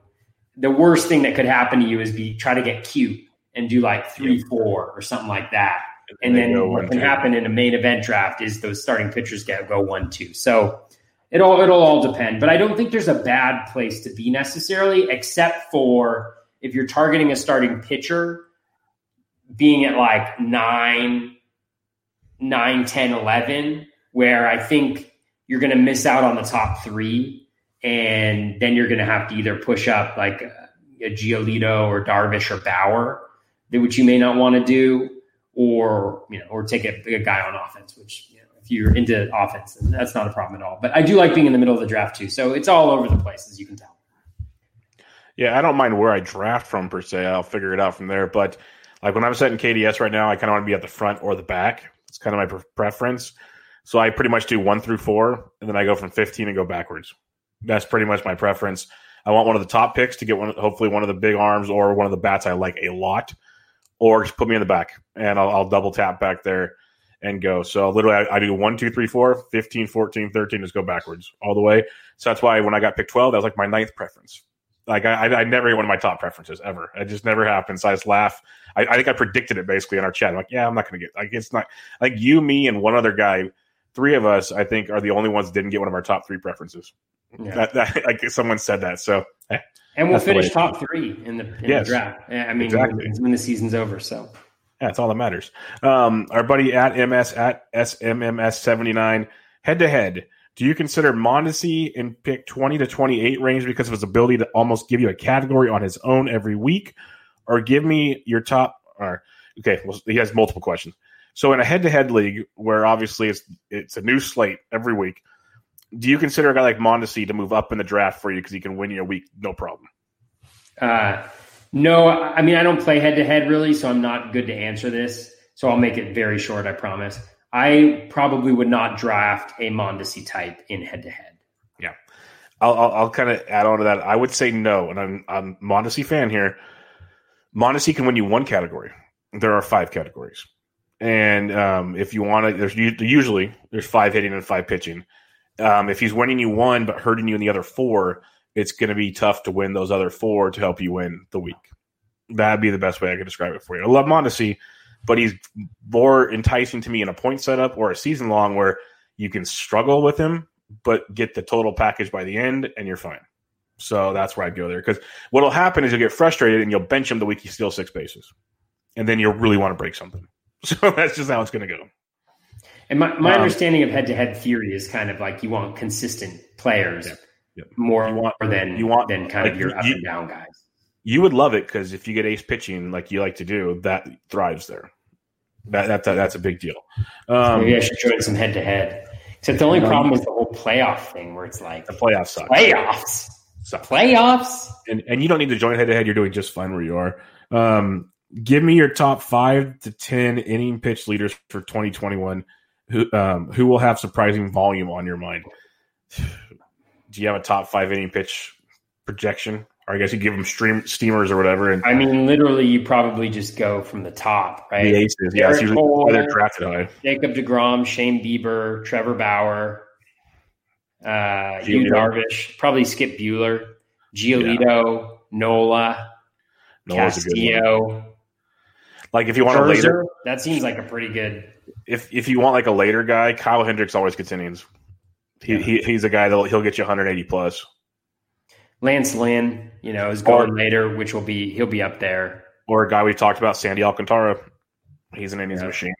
the worst thing that could happen to you is be try to get cute and do like three, four or something like that. And, then what can happen in a main event draft is those starting pitchers get go one, two. So it all it'll all depend. But I don't think there's a bad place to be necessarily, except for if you're targeting a starting pitcher being at like nine, nine, 10, 11, where I think you're going to miss out on the top three. And then you're going to have to either push up like a, a Giolito or Darvish or Bauer, which you may not want to do, or, you know, or take a, a guy on offense, which, you know, if you're into offense, that's not a problem at all. But I do like being in the middle of the draft too. So it's all over the place, as you can tell. Yeah, I don't mind where I draft from per se. I'll figure it out from there. But like when I'm setting KDS right now, I kind of want to be at the front or the back. It's kind of my pre- preference. So I pretty much do one through four, and then I go from 15 and go backwards. That's pretty much my preference. I want one of the top picks to get one, hopefully one of the big arms or one of the bats I like a lot, or just put me in the back and I'll, I'll double tap back there and go. So literally, I, I, do one, two, three, four, 15, 14, 13, just go backwards all the way. So that's why when I got picked 12, that was like my ninth preference. Like I, I, never one of my top preferences ever. It just never happens. So I just laugh. I, I think I predicted it basically in our chat. I'm like, yeah, I'm not going to get. Like it's not like you, me, and one other guy. Three of us, I think, are the only ones that didn't get one of our top three preferences. Yeah. That, that, like someone said that. So, and we'll finish top three in the, in yes, the draft. I mean, exactly. when the season's over. So, yeah, that's all that matters. Um, our buddy at MS at SMMS seventy nine head to head. Do you consider Mondesi in pick 20 to 28 range because of his ability to almost give you a category on his own every week? Or give me your top. Or, okay, well, he has multiple questions. So in a head-to-head league where obviously it's it's a new slate every week, do you consider a guy like Mondesi to move up in the draft for you because he can win you a week no problem? Uh, no, I mean I don't play head-to-head really, so I'm not good to answer this. So I'll make it very short, I promise. I probably would not draft a Mondesi type in head to head. Yeah, I'll, I'll, I'll kind of add on to that. I would say no, and I'm I'm Mondesi fan here. Mondesi can win you one category. There are five categories, and um, if you want to, there's usually there's five hitting and five pitching. Um, if he's winning you one but hurting you in the other four, it's going to be tough to win those other four to help you win the week. That'd be the best way I could describe it for you. I love Mondesi but he's more enticing to me in a point setup or a season long where you can struggle with him, but get the total package by the end and you're fine. So that's where I'd go there. Because what'll happen is you'll get frustrated and you'll bench him the week he steals six bases. And then you'll really want to break something. So that's just how it's going to go. And my, my um, understanding of head to head theory is kind of like you want consistent players yeah, yeah. more you want, than you want than kind like, of your up you, and down guys. You would love it because if you get ace pitching like you like to do, that thrives there. That, that's a, that's a big deal. Um, Maybe I should join some head to head. Except the only problem is the whole playoff thing, where it's like the playoffs suck. Playoffs, suck. playoffs, and and you don't need to join head to head. You're doing just fine where you are. Um, give me your top five to ten inning pitch leaders for 2021. Who um, who will have surprising volume on your mind? Do you have a top five inning pitch projection? or I guess you give them stream steamers or whatever. And I mean, literally, you probably just go from the top, right? The aces, yeah, usually Cole, they're drafted high. Jacob Degrom, Shane Bieber, Trevor Bauer, uh, Yu Darvish, probably Skip Buehler, Giolito, yeah. Nola, Nola's Castillo. Like if you want Scherzer, a later, that seems like a pretty good. If if you want like a later guy, Kyle Hendricks always gets innings. He, yeah. he he's a guy that he'll get you 180 plus. Lance Lynn, you know, is going or, later, which will be he'll be up there. Or a guy we talked about, Sandy Alcantara. He's an innings yeah. machine.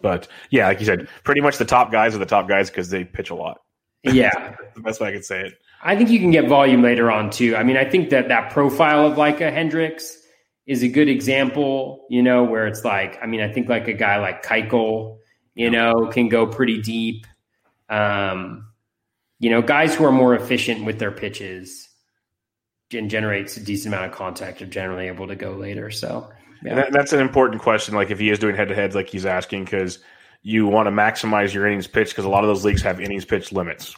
But yeah, like you said, pretty much the top guys are the top guys because they pitch a lot. Yeah, the best way I could say it. I think you can get volume later on too. I mean, I think that that profile of like a Hendricks is a good example. You know, where it's like, I mean, I think like a guy like Keuchel, you know, can go pretty deep. Um, you know, guys who are more efficient with their pitches and generates a decent amount of contact are generally able to go later. So yeah. that, that's an important question. Like if he is doing head to heads, like he's asking, because you want to maximize your innings pitch because a lot of those leagues have innings pitch limits.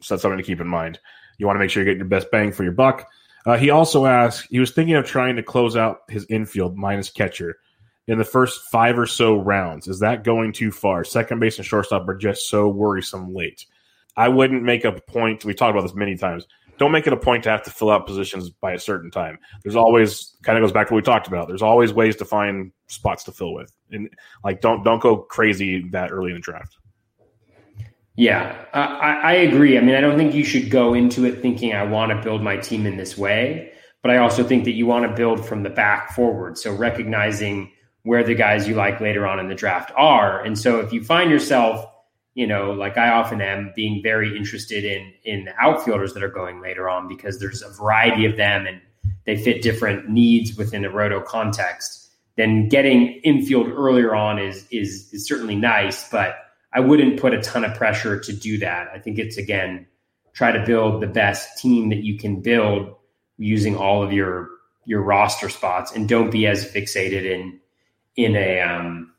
So that's something to keep in mind. You want to make sure you're getting your best bang for your buck. Uh, he also asked, he was thinking of trying to close out his infield minus catcher in the first five or so rounds. Is that going too far? Second base and shortstop are just so worrisome late. I wouldn't make a point. We talked about this many times. Don't make it a point to have to fill out positions by a certain time. There's always kind of goes back to what we talked about. There's always ways to find spots to fill with, and like don't don't go crazy that early in the draft. Yeah, I, I agree. I mean, I don't think you should go into it thinking I want to build my team in this way, but I also think that you want to build from the back forward. So recognizing where the guys you like later on in the draft are, and so if you find yourself you know, like I often am being very interested in in the outfielders that are going later on because there's a variety of them and they fit different needs within the roto context. Then getting infield earlier on is is is certainly nice, but I wouldn't put a ton of pressure to do that. I think it's again try to build the best team that you can build using all of your your roster spots and don't be as fixated in in a um,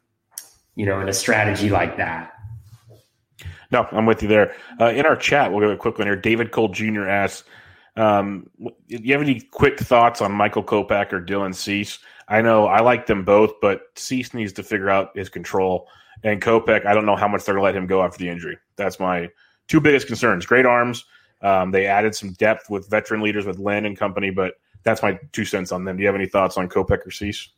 you know in a strategy like that no, I'm with you there. Uh, in our chat, we'll go a quick one here. David Cole Jr. asks, um, "Do you have any quick thoughts on Michael Kopech or Dylan Cease? I know I like them both, but Cease needs to figure out his control. And Kopech, I don't know how much they're going to let him go after the injury. That's my two biggest concerns. Great arms. Um, they added some depth with veteran leaders with Lynn and company, but that's my two cents on them. Do you have any thoughts on Kopech or Cease?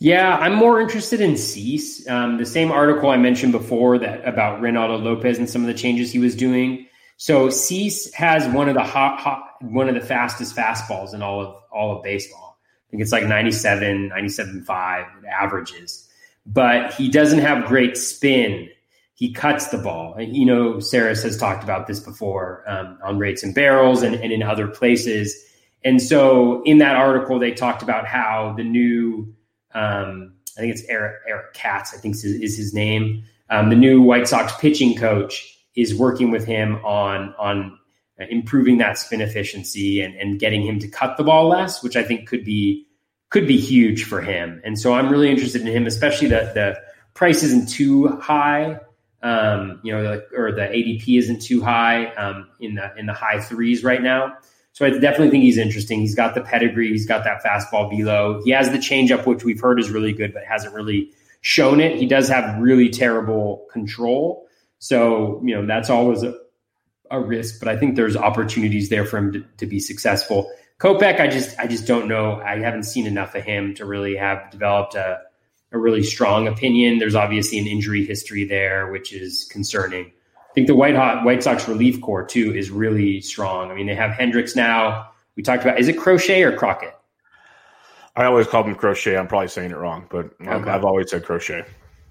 Yeah, I'm more interested in Cease. Um, the same article I mentioned before that about Reynaldo Lopez and some of the changes he was doing. So Cease has one of the hot, hot, one of the fastest fastballs in all of all of baseball. I think it's like 97, 97.5 averages, but he doesn't have great spin. He cuts the ball. You know, Sarris has talked about this before um, on rates and barrels and, and in other places. And so in that article, they talked about how the new um, I think it's Eric Eric Katz. I think is, is his name. Um, the new White Sox pitching coach is working with him on on improving that spin efficiency and, and getting him to cut the ball less, which I think could be could be huge for him. And so I'm really interested in him, especially that the price isn't too high. Um, you know, the, or the ADP isn't too high um, in the in the high threes right now. So I definitely think he's interesting. He's got the pedigree. He's got that fastball velo. He has the changeup, which we've heard is really good, but hasn't really shown it. He does have really terrible control. So, you know, that's always a, a risk, but I think there's opportunities there for him to, to be successful. Kopech, I just I just don't know. I haven't seen enough of him to really have developed a, a really strong opinion. There's obviously an injury history there, which is concerning I think the White Hot White Sox relief corps too is really strong. I mean, they have Hendriks now. We talked about is it Crochet or Crockett? I always call him Crochet. I'm probably saying it wrong, but okay. I've always said Crochet.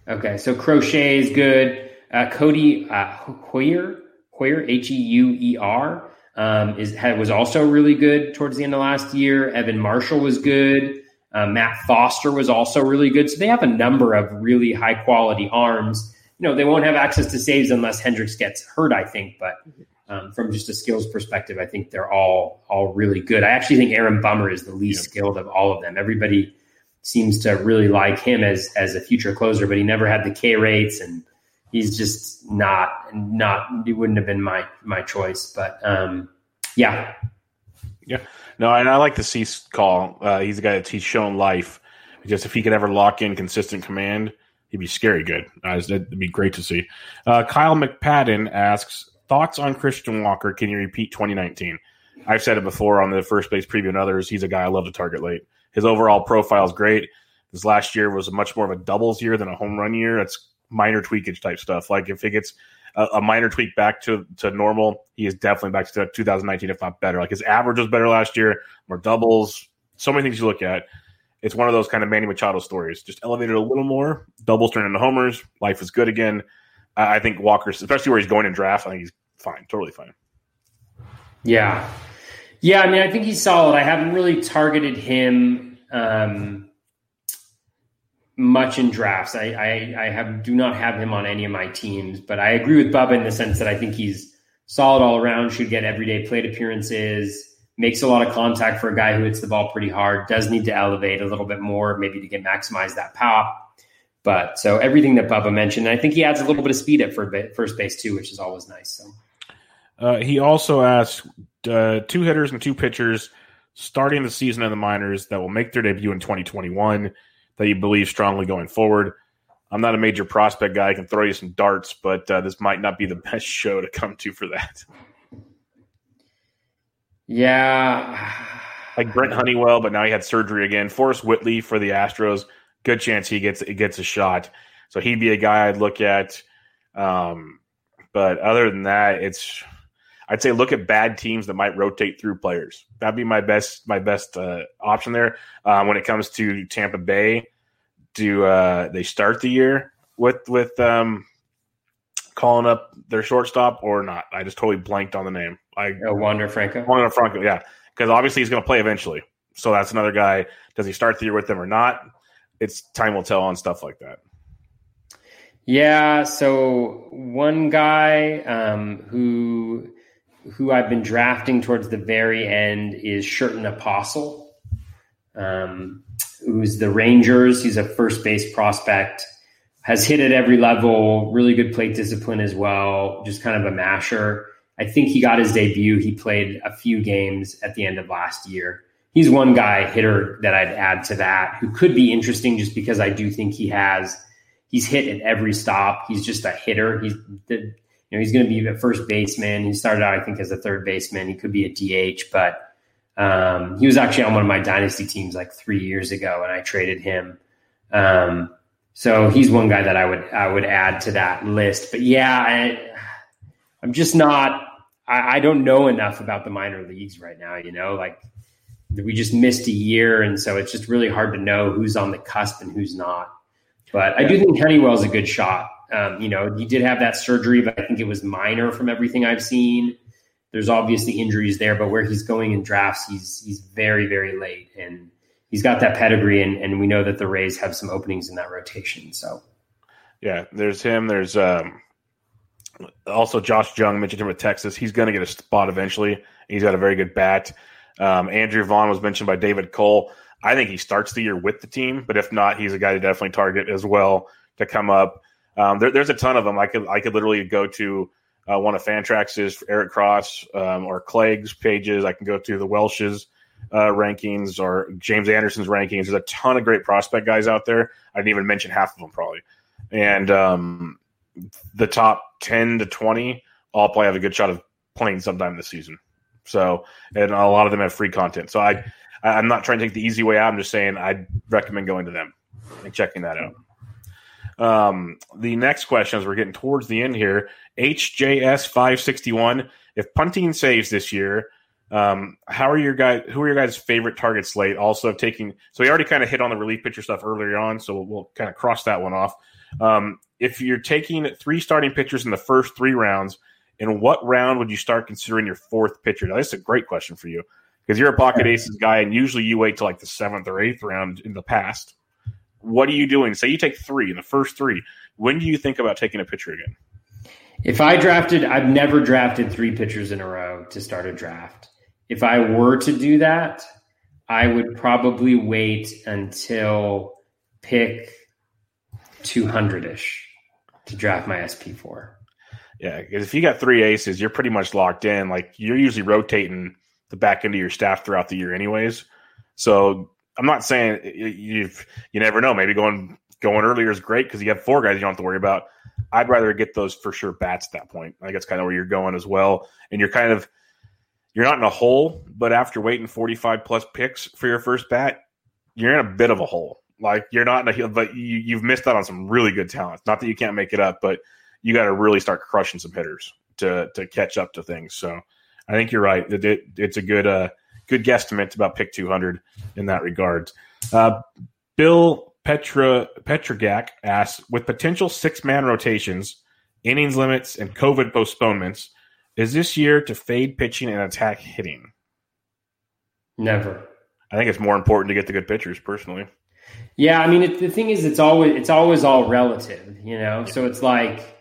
Okay, so Crochet is good. Uh, Codi uh, Heuer, Heuer H E U E R um, is had, was also really good towards the end of last year. Evan Marshall was good. Uh, Matt Foster was also really good. So they have a number of really high quality arms you know, they won't have access to saves unless Hendriks gets hurt, I think. But um, from just a skills perspective, I think they're all all really good. I actually think Aaron Bummer is the least yep. skilled of all of them. Everybody seems to really like him as as a future closer, but he never had the K rates, and he's just not not. He wouldn't have been my my choice. But um, yeah, yeah. No, and I like the Cease call. Uh, he's a guy that he's shown life. Just if he could ever lock in consistent command he'd be scary good. Uh, that'd be great to see. Uh, Kyle McPadden asks thoughts on Christian Walker. Can you repeat 2019? I've said it before on the first base preview and others. He's a guy I love to target late. His overall profile is great. This last year was much more of a doubles year than a home run year. It's minor tweakage type stuff. Like if it gets a, a minor tweak back to, to normal, he is definitely back to 2019, if not better. Like his average was better last year, more doubles, so many things you look at it's one of those kind of Manny Machado stories. Just elevated a little more, doubles turn into homers. Life is good again. I think Walker, especially where he's going in draft, I think he's fine, totally fine. Yeah, yeah. I mean, I think he's solid. I haven't really targeted him um, much in drafts. I, I, I have do not have him on any of my teams, but I agree with Bubba in the sense that I think he's solid all around. Should get everyday plate appearances makes a lot of contact for a guy who hits the ball pretty hard. Does need to elevate a little bit more, maybe to get maximize that pop. But so everything that Bubba mentioned, I think he adds a little bit of speed at first base too, which is always nice. So. Uh, he also asked uh, two hitters and two pitchers starting the season in the minors that will make their debut in 2021 that you believe strongly going forward. I'm not a major prospect guy. I can throw you some darts, but uh, this might not be the best show to come to for that. Yeah. Like Brent Honeywell, but now he had surgery again. Forrest Whitley for the Astros. Good chance he gets he gets a shot. So he'd be a guy I'd look at. Um, but other than that, it's I'd say look at bad teams that might rotate through players. That'd be my best my best uh, option there. Um, when it comes to Tampa Bay, do uh, they start the year with with um, calling up their shortstop or not? I just totally blanked on the name. I oh, Wander Franco. Wander Franco, yeah, because obviously he's going to play eventually. So that's another guy. Does he start the year with them or not? It's time will tell on stuff like that. Yeah. So one guy um, who who I've been drafting towards the very end is Sherten Apostel, um, who's the Rangers. He's a first base prospect, has hit at every level, really good plate discipline as well, just kind of a masher. I think he got his debut. He played a few games at the end of last year. He's one guy hitter that I'd add to that who could be interesting just because I do think he has he's hit at every stop. He's just a hitter. He's the you know, he's going to be a first baseman. He started out, I think, as a third baseman. He could be a DH, but um, he was actually on one of my dynasty teams like three years ago, and I traded him. Um, so he's one guy that I would I would add to that list. But yeah, I, I'm just not. I, I don't know enough about the minor leagues right now. You know, like we just missed a year, and so it's just really hard to know who's on the cusp and who's not. But I do think Honeywell's a good shot. Um, you know, he did have that surgery, but I think it was minor from everything I've seen. There's obviously injuries there, but where he's going in drafts, he's he's very very late, and he's got that pedigree, and, and we know that the Rays have some openings in that rotation. So, yeah, there's him. There's um, also Josh Jung mentioned him with Texas. He's going to get a spot eventually. He's got a very good bat. Um, Andrew Vaughn was mentioned by David Cole. I think he starts the year with the team, but if not, he's a guy to definitely target as well to come up. Um, there, there's a ton of them. I could I could literally go to uh, one of Fantrax's Eric Cross um, or Clegg's pages. I can go to the Welsh's uh, rankings or James Anderson's rankings. There's a ton of great prospect guys out there. I didn't even mention half of them probably. And um, the top 10 to 20 all probably have a good shot of playing sometime this season. So, and a lot of them have free content. So I, I'm not trying to take the easy way out. I'm just saying I'd recommend going to them and checking that out. Um, the next question, as we're getting towards the end here, HJS five sixty one. If punting saves this year, um, how are your guys? Who are your guys' favorite target slate? Also taking. So we already kind of hit on the relief pitcher stuff earlier on, so we'll, we'll kind of cross that one off. Um, if you're taking three starting pitchers in the first three rounds, in what round would you start considering your fourth pitcher? Now, this is a great question for you because you're a pocket aces guy, and usually you wait till like the seventh or eighth round in the past what are you doing? Say you take three in the first three. When do you think about taking a pitcher again? If I drafted, I've never drafted three pitchers in a row to start a draft. If I were to do that, I would probably wait until pick 200 ish to draft my SP4. Yeah, because if you got three aces, you're pretty much locked in. Like you're usually rotating the back end of your staff throughout the year, anyways. So I'm not saying you've you never know. Maybe going going earlier is great because you have four guys you don't have to worry about. I'd rather get those for sure bats at that point. I think that's kind of where you're going as well. And you're kind of you're not in a hole, but after waiting 45 plus picks for your first bat, you're in a bit of a hole. Like you're not in a but you, you've missed out on some really good talent. Not that you can't make it up, but you got to really start crushing some hitters to to catch up to things. So I think you're right. It, it, it's a good uh good guesstimate about pick 200 in that regard. Uh, Bill Petra Petrogak asks, with potential six man rotations, innings limits, and COVID postponements, is this year to fade pitching and attack hitting? Never. I think it's more important to get the good pitchers, personally. Yeah, I mean, it, the thing is, it's always it's always all relative, you know. So it's like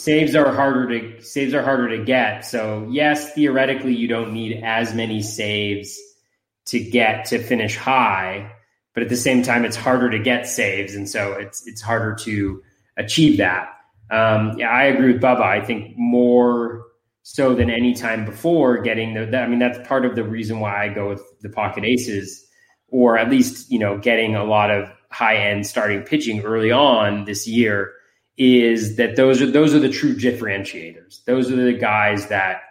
saves are harder to saves are harder to get. So yes, theoretically, you don't need as many saves to get to finish high, but at the same time, it's harder to get saves, and so it's it's harder to achieve that. Um, yeah, I agree with Bubba. I think more so than any time before getting the. I mean, that's part of the reason why I go with the pocket aces, or at least you know getting a lot of high end starting pitching early on this year is that those are those are the true differentiators. Those are the guys that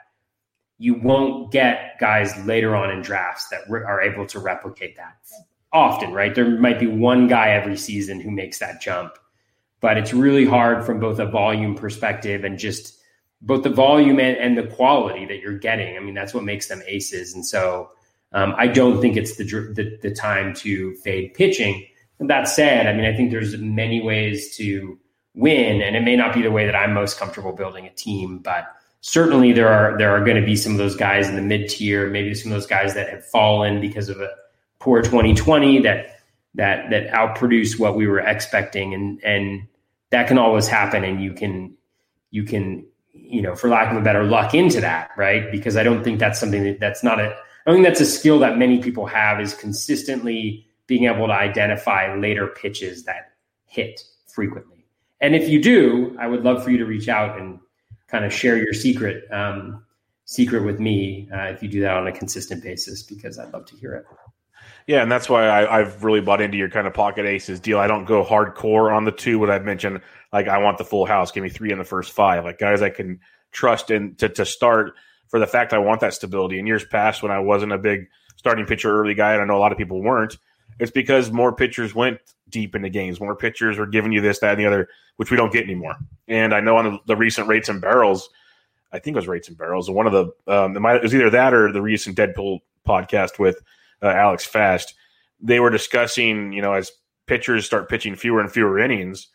you won't get guys later on in drafts that re- are able to replicate that often, right? There might be one guy every season who makes that jump, but it's really hard from both a volume perspective and just both the volume and, and the quality that you're getting. I mean, that's what makes them aces. And so um, I don't think it's the, the, the time to fade pitching. And that said, I mean, I think there's many ways to win, and it may not be the way that I'm most comfortable building a team, but certainly there are there are going to be some of those guys in the mid tier, maybe some of those guys that have fallen because of a poor 2020 that that that outproduce what we were expecting, and and that can always happen, and you can you can you know for lack of a better luck into that, right? Because I don't think that's something that, that's not a I think that's a skill that many people have is consistently being able to identify later pitches that hit frequently. And if you do, I would love for you to reach out and kind of share your secret um, secret with me uh, if you do that on a consistent basis because I'd love to hear it. Yeah, and that's why I, have really bought into your kind of pocket aces deal. I don't go hardcore on the two, what I've mentioned. Like I want the full house. Give me three in the first five. Like guys I can trust in to, to start for the fact I want that stability. In years past, when I wasn't a big starting pitcher early guy, and I know a lot of people weren't, it's because more pitchers went deep into games. More pitchers were giving you this, that, and the other, which we don't get anymore. And I know on the, the recent rates and barrels, I think it was rates and barrels, one of the um, it, it was either that or the recent Deadpool podcast with uh, Alex Fast. They were discussing, you know, as pitchers start pitching fewer and fewer innings,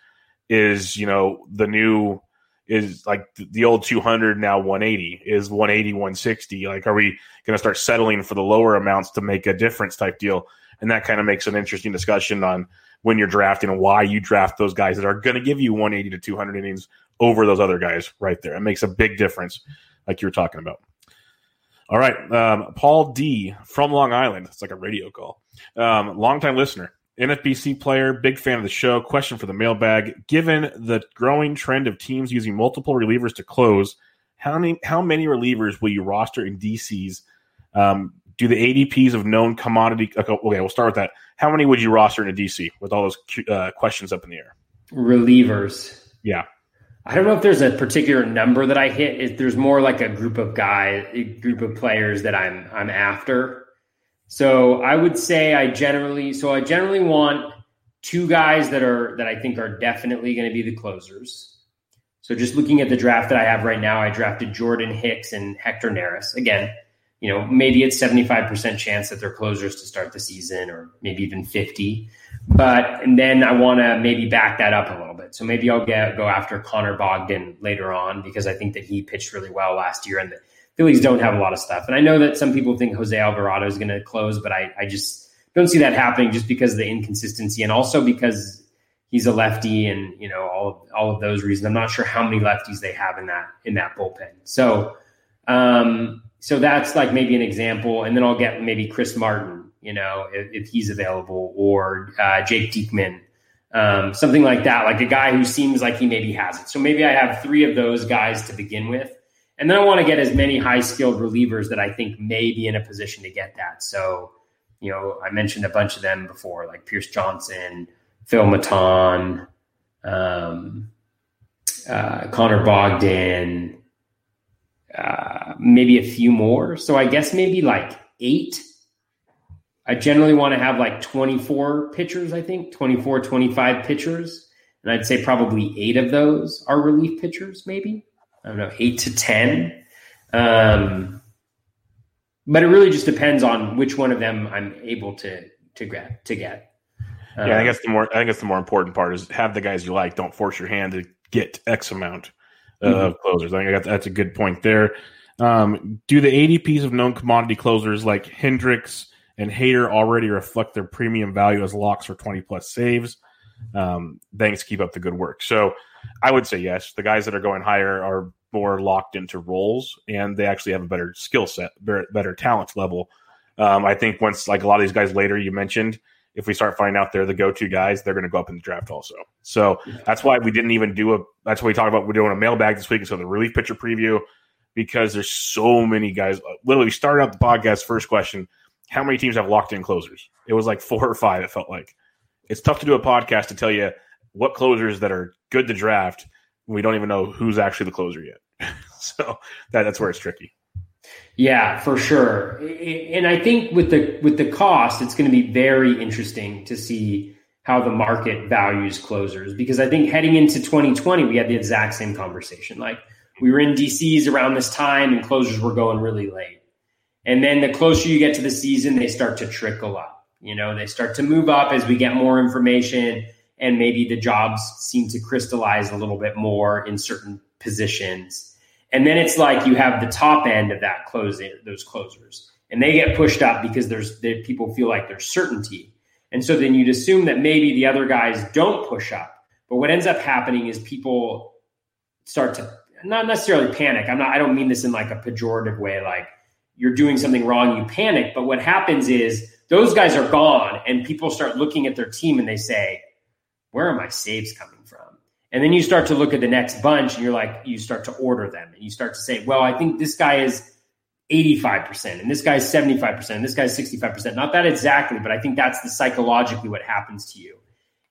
is you know the new is like the old 200 now 180 is 180 160 like are we going to start settling for the lower amounts to make a difference type deal and that kind of makes an interesting discussion on when you're drafting and why you draft those guys that are going to give you 180 to 200 innings over those other guys right there. It makes a big difference, like you were talking about. All right, um, Paul D from Long Island. It's like a radio call. Um, longtime listener, NFBC player, big fan of the show. Question for the mailbag: Given the growing trend of teams using multiple relievers to close, how many how many relievers will you roster in DCs? Um, do the ADPs of known commodity? Okay, we'll start with that. How many would you roster in a DC with all those uh, questions up in the air? Relievers. Yeah. I don't know if there's a particular number that I hit. there's more like a group of guys, a group of players that I'm I'm after. So I would say I generally so I generally want two guys that are that I think are definitely going to be the closers. So just looking at the draft that I have right now, I drafted Jordan Hicks and Hector Neris. Again, you know, maybe it's 75% chance that they're closers to start the season or maybe even 50. But and then I want to maybe back that up a little bit. So maybe I'll get go after Connor Brogdon later on because I think that he pitched really well last year and the Phillies don't have a lot of stuff. And I know that some people think Jose Alvarado is going to close, but I, I just don't see that happening just because of the inconsistency and also because he's a lefty and you know all of, all of those reasons. I'm not sure how many lefties they have in that in that bullpen. So um, so that's like maybe an example, and then I'll get maybe Chris Martin, you know, if, if he's available, or uh, Jake Diekman, um, something like that, like a guy who seems like he maybe has it. So maybe I have three of those guys to begin with, and then I want to get as many high skilled relievers that I think may be in a position to get that. So, you know, I mentioned a bunch of them before, like Pierce Johnson, Phil Maton, um, uh, Connor Brogdon uh, maybe a few more. So I guess maybe like eight. I generally want to have like 24 pitchers, I think, 24, 25 pitchers. And I'd say probably eight of those are relief pitchers, maybe. I don't know, eight to 10. Um, but it really just depends on which one of them I'm able to to get to get. Um, yeah, I guess the more I think it's the more important part is have the guys you like. Don't force your hand to get X amount mm-hmm. of closers. I think that's a good point there. Um, do the ADPs of known commodity closers like Hendriks and Hader already reflect their premium value as locks for 20 plus saves? Um, thanks. Keep up the good work. So I would say yes. The guys that are going higher are more locked into roles, and they actually have a better skill set, better, better talent level. Um, I think once like a lot of these guys later you mentioned, if we start finding out they're the go-to guys, they're going to go up in the draft also. So that's why we didn't even do a. That's why we talked about we're doing a mailbag this week. So the relief pitcher preview because there's so many guys. Literally, we started out the podcast. First question: How many teams have locked in closers? It was like four or five. It felt like it's tough to do a podcast to tell you what closers that are good to draft. We don't even know who's actually the closer yet. so that, that's where it's tricky. Yeah, for sure. And I think with the with the cost, it's going to be very interesting to see how the market values closers because I think heading into 2020, we had the exact same conversation. Like we were in DCs around this time and closers were going really late. And then the closer you get to the season, they start to trickle up. You know, they start to move up as we get more information and maybe the jobs seem to crystallize a little bit more in certain positions. And then it's like you have the top end of that closing, those closers, and they get pushed up because there's they, people feel like there's certainty. And so then you'd assume that maybe the other guys don't push up. But what ends up happening is people start to not necessarily panic. I'm not I don't mean this in like a pejorative way like you're doing something wrong, you panic. But what happens is those guys are gone and people start looking at their team and they say, Where are my saves coming? And then you start to look at the next bunch and you're like, you start to order them and you start to say, well, I think this guy is 85% and this guy's 75% and this guy's 65%. Not that exactly, but I think that's the psychologically what happens to you.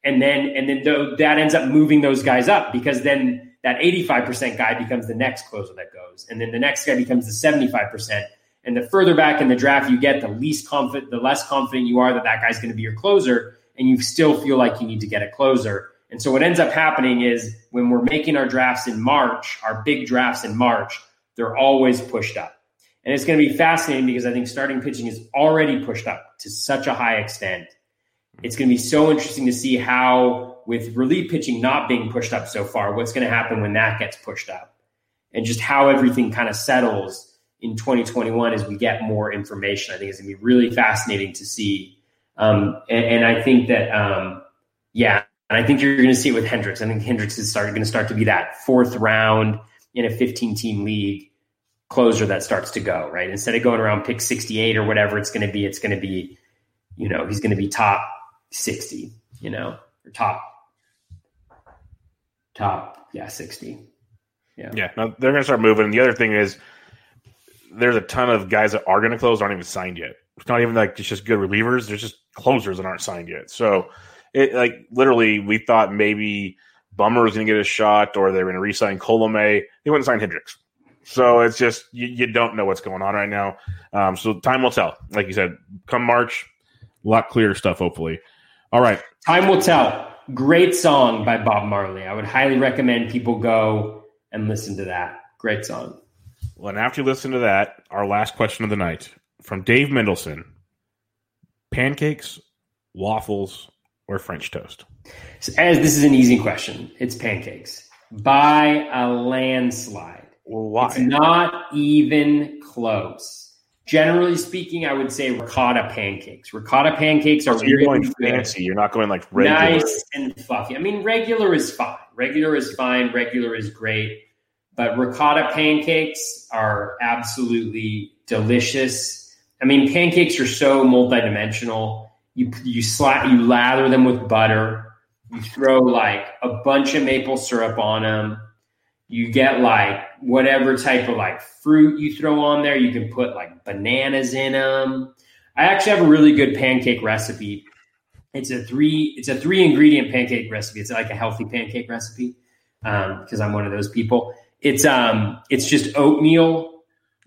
And then, and then th- that ends up moving those guys up because then that 85% guy becomes the next closer that goes. And then the next guy becomes the 75%. And the further back in the draft you get, the least confident, the less confident you are that that guy's going to be your closer. And you still feel like you need to get a closer and so what ends up happening is when we're making our drafts in March, our big drafts in March, they're always pushed up. And it's going to be fascinating because I think starting pitching is already pushed up to such a high extent. It's going to be so interesting to see how, with relief pitching not being pushed up so far, what's going to happen when that gets pushed up and just how everything kind of settles in 2021 as we get more information. I think it's going to be really fascinating to see. Um, and, and, I think that, um, yeah, and I think you're going to see it with Hendriks. I think Hendriks is start, going to start to be that fourth round in a 15 team league closer that starts to go, right? Instead of going around pick 68 or whatever it's going to be, it's going to be, you know, he's going to be top 60, you know, or top, top, yeah, 60. Yeah. Yeah. Now they're going to start moving. The other thing is there's a ton of guys that are going to close aren't even signed yet. It's not even like it's just good relievers. There's just closers that aren't signed yet. So, it like literally we thought maybe Bummer was going to get a shot or they were going to re-sign Colome. They wouldn't sign Hendriks. So it's just you, you, don't know what's going on right now. Um, so time will tell. Like you said, come March, a lot clearer stuff. Hopefully. All right. Time will tell. Great song by Bob Marley. I would highly recommend people go and listen to that. Great song. Well, and after you listen to that, our last question of the night from Dave Mendelson: Pancakes, waffles, or French toast? As this is an easy question, it's pancakes by a landslide. Well, why? It's not even close. Generally speaking, I would say ricotta pancakes. Ricotta pancakes are so you're really going fancy. Good. You're not going like regular. Nice and fluffy. I mean, regular is fine. Regular is fine. Regular is great. But ricotta pancakes are absolutely delicious. I mean, pancakes are so multidimensional you you slap you lather them with butter. You throw like a bunch of maple syrup on them. You get like whatever type of like fruit you throw on there. You can put like bananas in them. I actually have a really good pancake recipe. It's a three it's a three ingredient pancake recipe. It's like a healthy pancake recipe because um, I'm one of those people. It's um it's just oatmeal.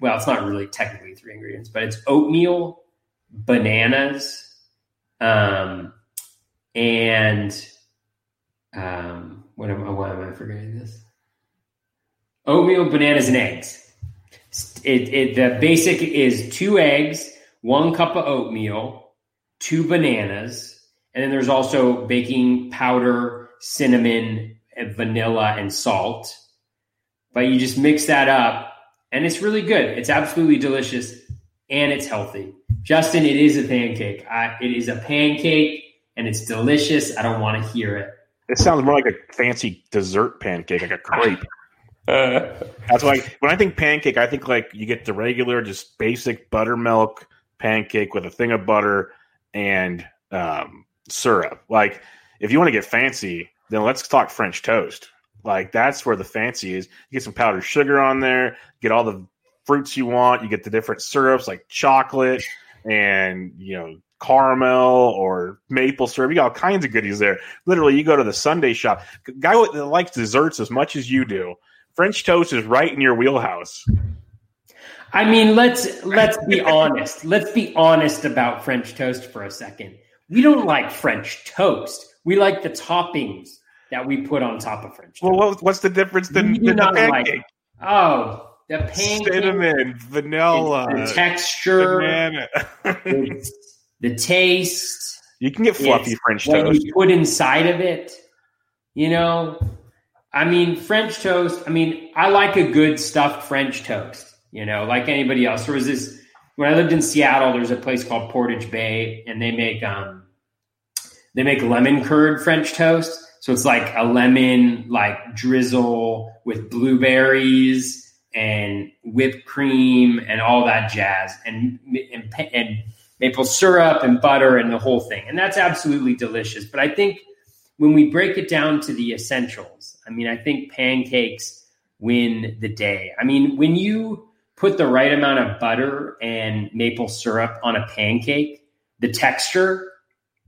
Well, it's not really technically three ingredients, but it's oatmeal, bananas, um, and um, what am, why am I forgetting this? Oatmeal, bananas, and eggs. It, it, the basic is two eggs, one cup of oatmeal, two bananas, and then there's also baking powder, cinnamon, vanilla, and salt. But you just mix that up, and it's really good. It's absolutely delicious, and it's healthy. Justin, it is a pancake. I, it is a pancake and it's delicious. I don't want to hear it. It sounds more like a fancy dessert pancake, like a crepe. Uh, That's why when I think pancake, I think like you get the regular, just basic buttermilk pancake with a thing of butter and um, syrup. Like if you want to get fancy, then let's talk French toast. Like that's where the fancy is. You get some powdered sugar on there, get all the fruits you want. You get the different syrups like chocolate and you know caramel or maple syrup. You got all kinds of goodies there. Literally, you go to the Sunday shop. Guy that likes desserts as much as you do. French toast is right in your wheelhouse. I mean, let's let's be honest. Let's be honest about French toast for a second. We don't like French toast. We like the toppings that we put on top of French toast. Well, what's the difference than, We do than the not like? Oh, the pancake, Cinnamon, vanilla, the texture, banana. the, the taste, you can get fluffy It's French what toast. you put inside of it. You know, I mean, French toast. I mean, I like a good stuffed French toast. You know, like anybody else. There was this when I lived in Seattle. There's a place called Portage Bay, and they make um, they make lemon curd French toast. So it's like a lemon like drizzle with blueberries and whipped cream and all that jazz, and and, and maple syrup and butter and the whole thing. And that's absolutely delicious. But I think when we break it down to the essentials, I mean, I think pancakes win the day. I mean, when you put the right amount of butter and maple syrup on a pancake, the texture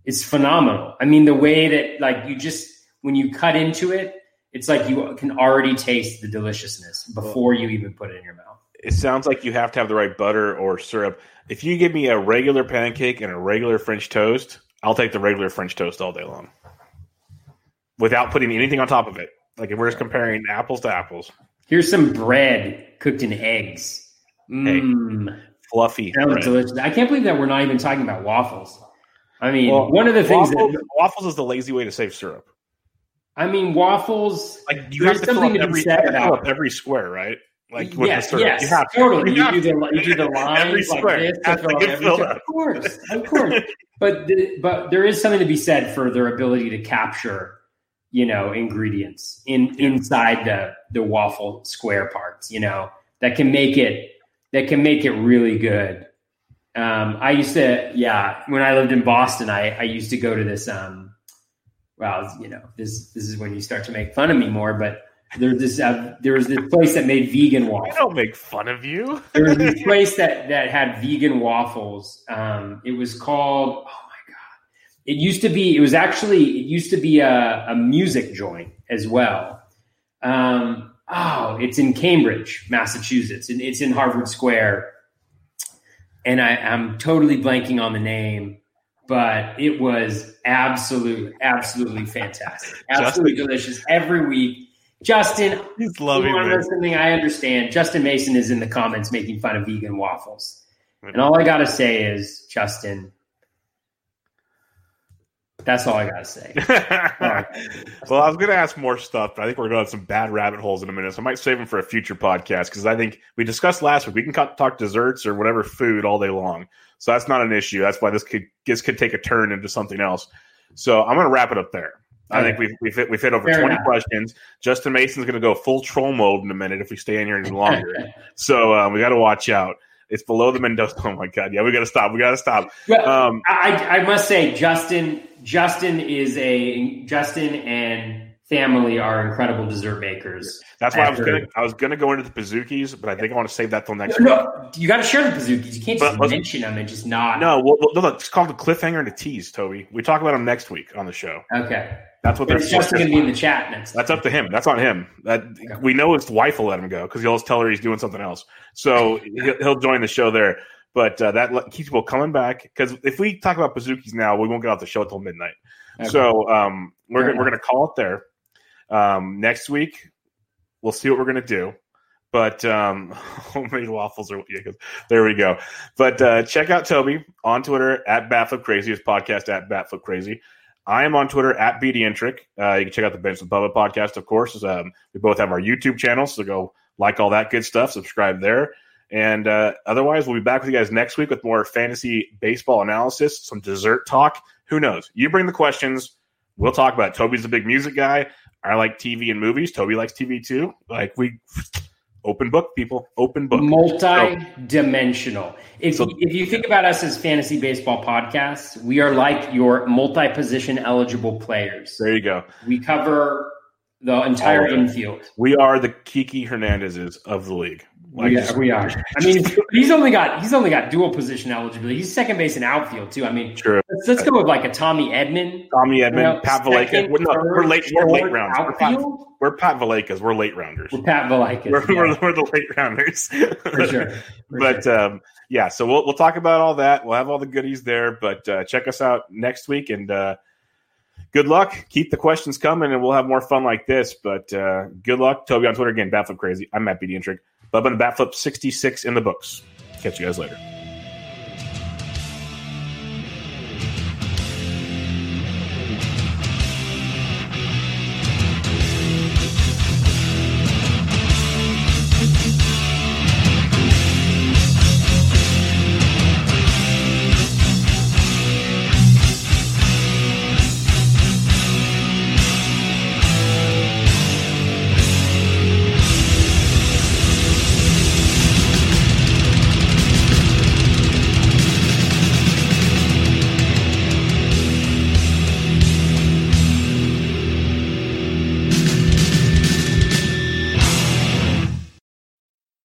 is phenomenal. I mean, the way that like you just when you cut into it, it's like you can already taste the deliciousness before you even put it in your mouth. It sounds like you have to have the right butter or syrup. If you give me a regular pancake and a regular French toast, I'll take the regular French toast all day long, without putting anything on top of it. Like if we're just comparing apples to apples, Here's some bread cooked in eggs. Mmm. fluffy. That was bread. delicious. I can't believe that we're not even talking about waffles. I mean, Well, one of the things that waffles is the lazy way to save syrup. I mean, waffles. Like you There's have to fill something up to be every, said you have to fill about up every square, right? Like with yes, the yes, you have to. totally. You, do the you do the lines Every like square this to every- Of course, of course. but the, but there is something to be said for their ability to capture, you know, ingredients in inside the the waffle square parts. You know, that can make it that can make it really good. Um, I used to, yeah, when I lived in Boston, I, I used to go to this. Um, well, you know, this this is when you start to make fun of me more, but there's this uh, there was this place that made vegan waffles. I don't make fun of you. There was this place that that had vegan waffles. Um, it was called. Oh my god! It used to be. It was actually. It used to be a, a music joint as well. Um, oh, it's in Cambridge, Massachusetts, and it's in Harvard Square. And I, I'm totally blanking on the name, but it was absolute, absolutely fantastic, absolutely delicious every week. Justin, He's you loving know something I understand? Justin Mason is in the comments making fun of vegan waffles. And all I got to say is, Justin, that's all I got to say. well, I was going to ask more stuff, but I think we're going to have some bad rabbit holes in a minute. So I might save them for a future podcast because I think we discussed last week we can talk desserts or whatever food all day long. So that's not an issue. That's why this could this could take a turn into something else. So I'm going to wrap it up there. I Okay. think we've we've hit, we've hit over Fair 20 enough. questions. Justin Mason's going to go full troll mode in a minute if we stay in here any longer. so um, we got to watch out. It's below the Mendoza. Oh my god! Yeah, we got to stop. We got to stop. Um, I, I must say, Justin, Justin is a Justin and family are incredible dessert makers. That's why I was gonna I was gonna go into the Pazookies, but I think I want to save that till next week. No, you got to share the bazookas. You can't But just mention them and just not. No, well, no, it's called the cliffhanger and a tease, Toby. We talk about them next week on the show. Okay. That's what they're Is Justin going to be in the chat next? That's up to him. That's on him. That we know his wife will let him go because he'll always tell her he's doing something else. So he'll, he'll join the show there. But uh, that keeps people coming back because if we talk about Bazookies now, we won't get off the show until midnight. Okay. So um, we're Fair we're going to call it there. Um, next week, we'll see what we're going to do. But um, homemade waffles are yeah, there we go. But uh, check out Toby on Twitter at Batflip Crazy, his podcast at Batflip Crazy. I am on Twitter at BDintric. Uh, you can check out the Bench with Bubba podcast, of course. Um, we both have our YouTube channels, so go like all that good stuff, subscribe there. And uh, otherwise, we'll be back with you guys next week with more fantasy baseball analysis, some dessert talk. Who knows? You bring the questions, we'll talk about it. Toby's a big music guy. I like TV and movies. Toby likes TV too. Like we open book people, open book. Multi-dimensional. If, So- if you think about us as fantasy baseball podcasts, we are like your multi-position eligible players. There you go. We cover the entire infield. We are the Kiki Hernandezes of the league. Like, we, are, we are. I mean, he's only got he's only got dual position eligibility. He's second base and outfield too. I mean, True. Let's, go with like a Tommy Edman. Tommy Edman, you know, Pat Valaika. We're, no, we're late. We're late rounds. We're Pat, we're Pat Valaikas. We're late rounders. With Pat Valaika. We're, yeah, we're, we're the late rounders. for sure. For but sure. um, yeah, so we'll we'll talk about all that. We'll have all the goodies there. But uh, check us out next week, and uh, good luck. Keep the questions coming, and we'll have more fun like this. But uh, good luck, Toby on Twitter again. Batflip crazy. I'm Matt B. Dietrich. Bubba and Batflip 66 in the books. Catch you guys later.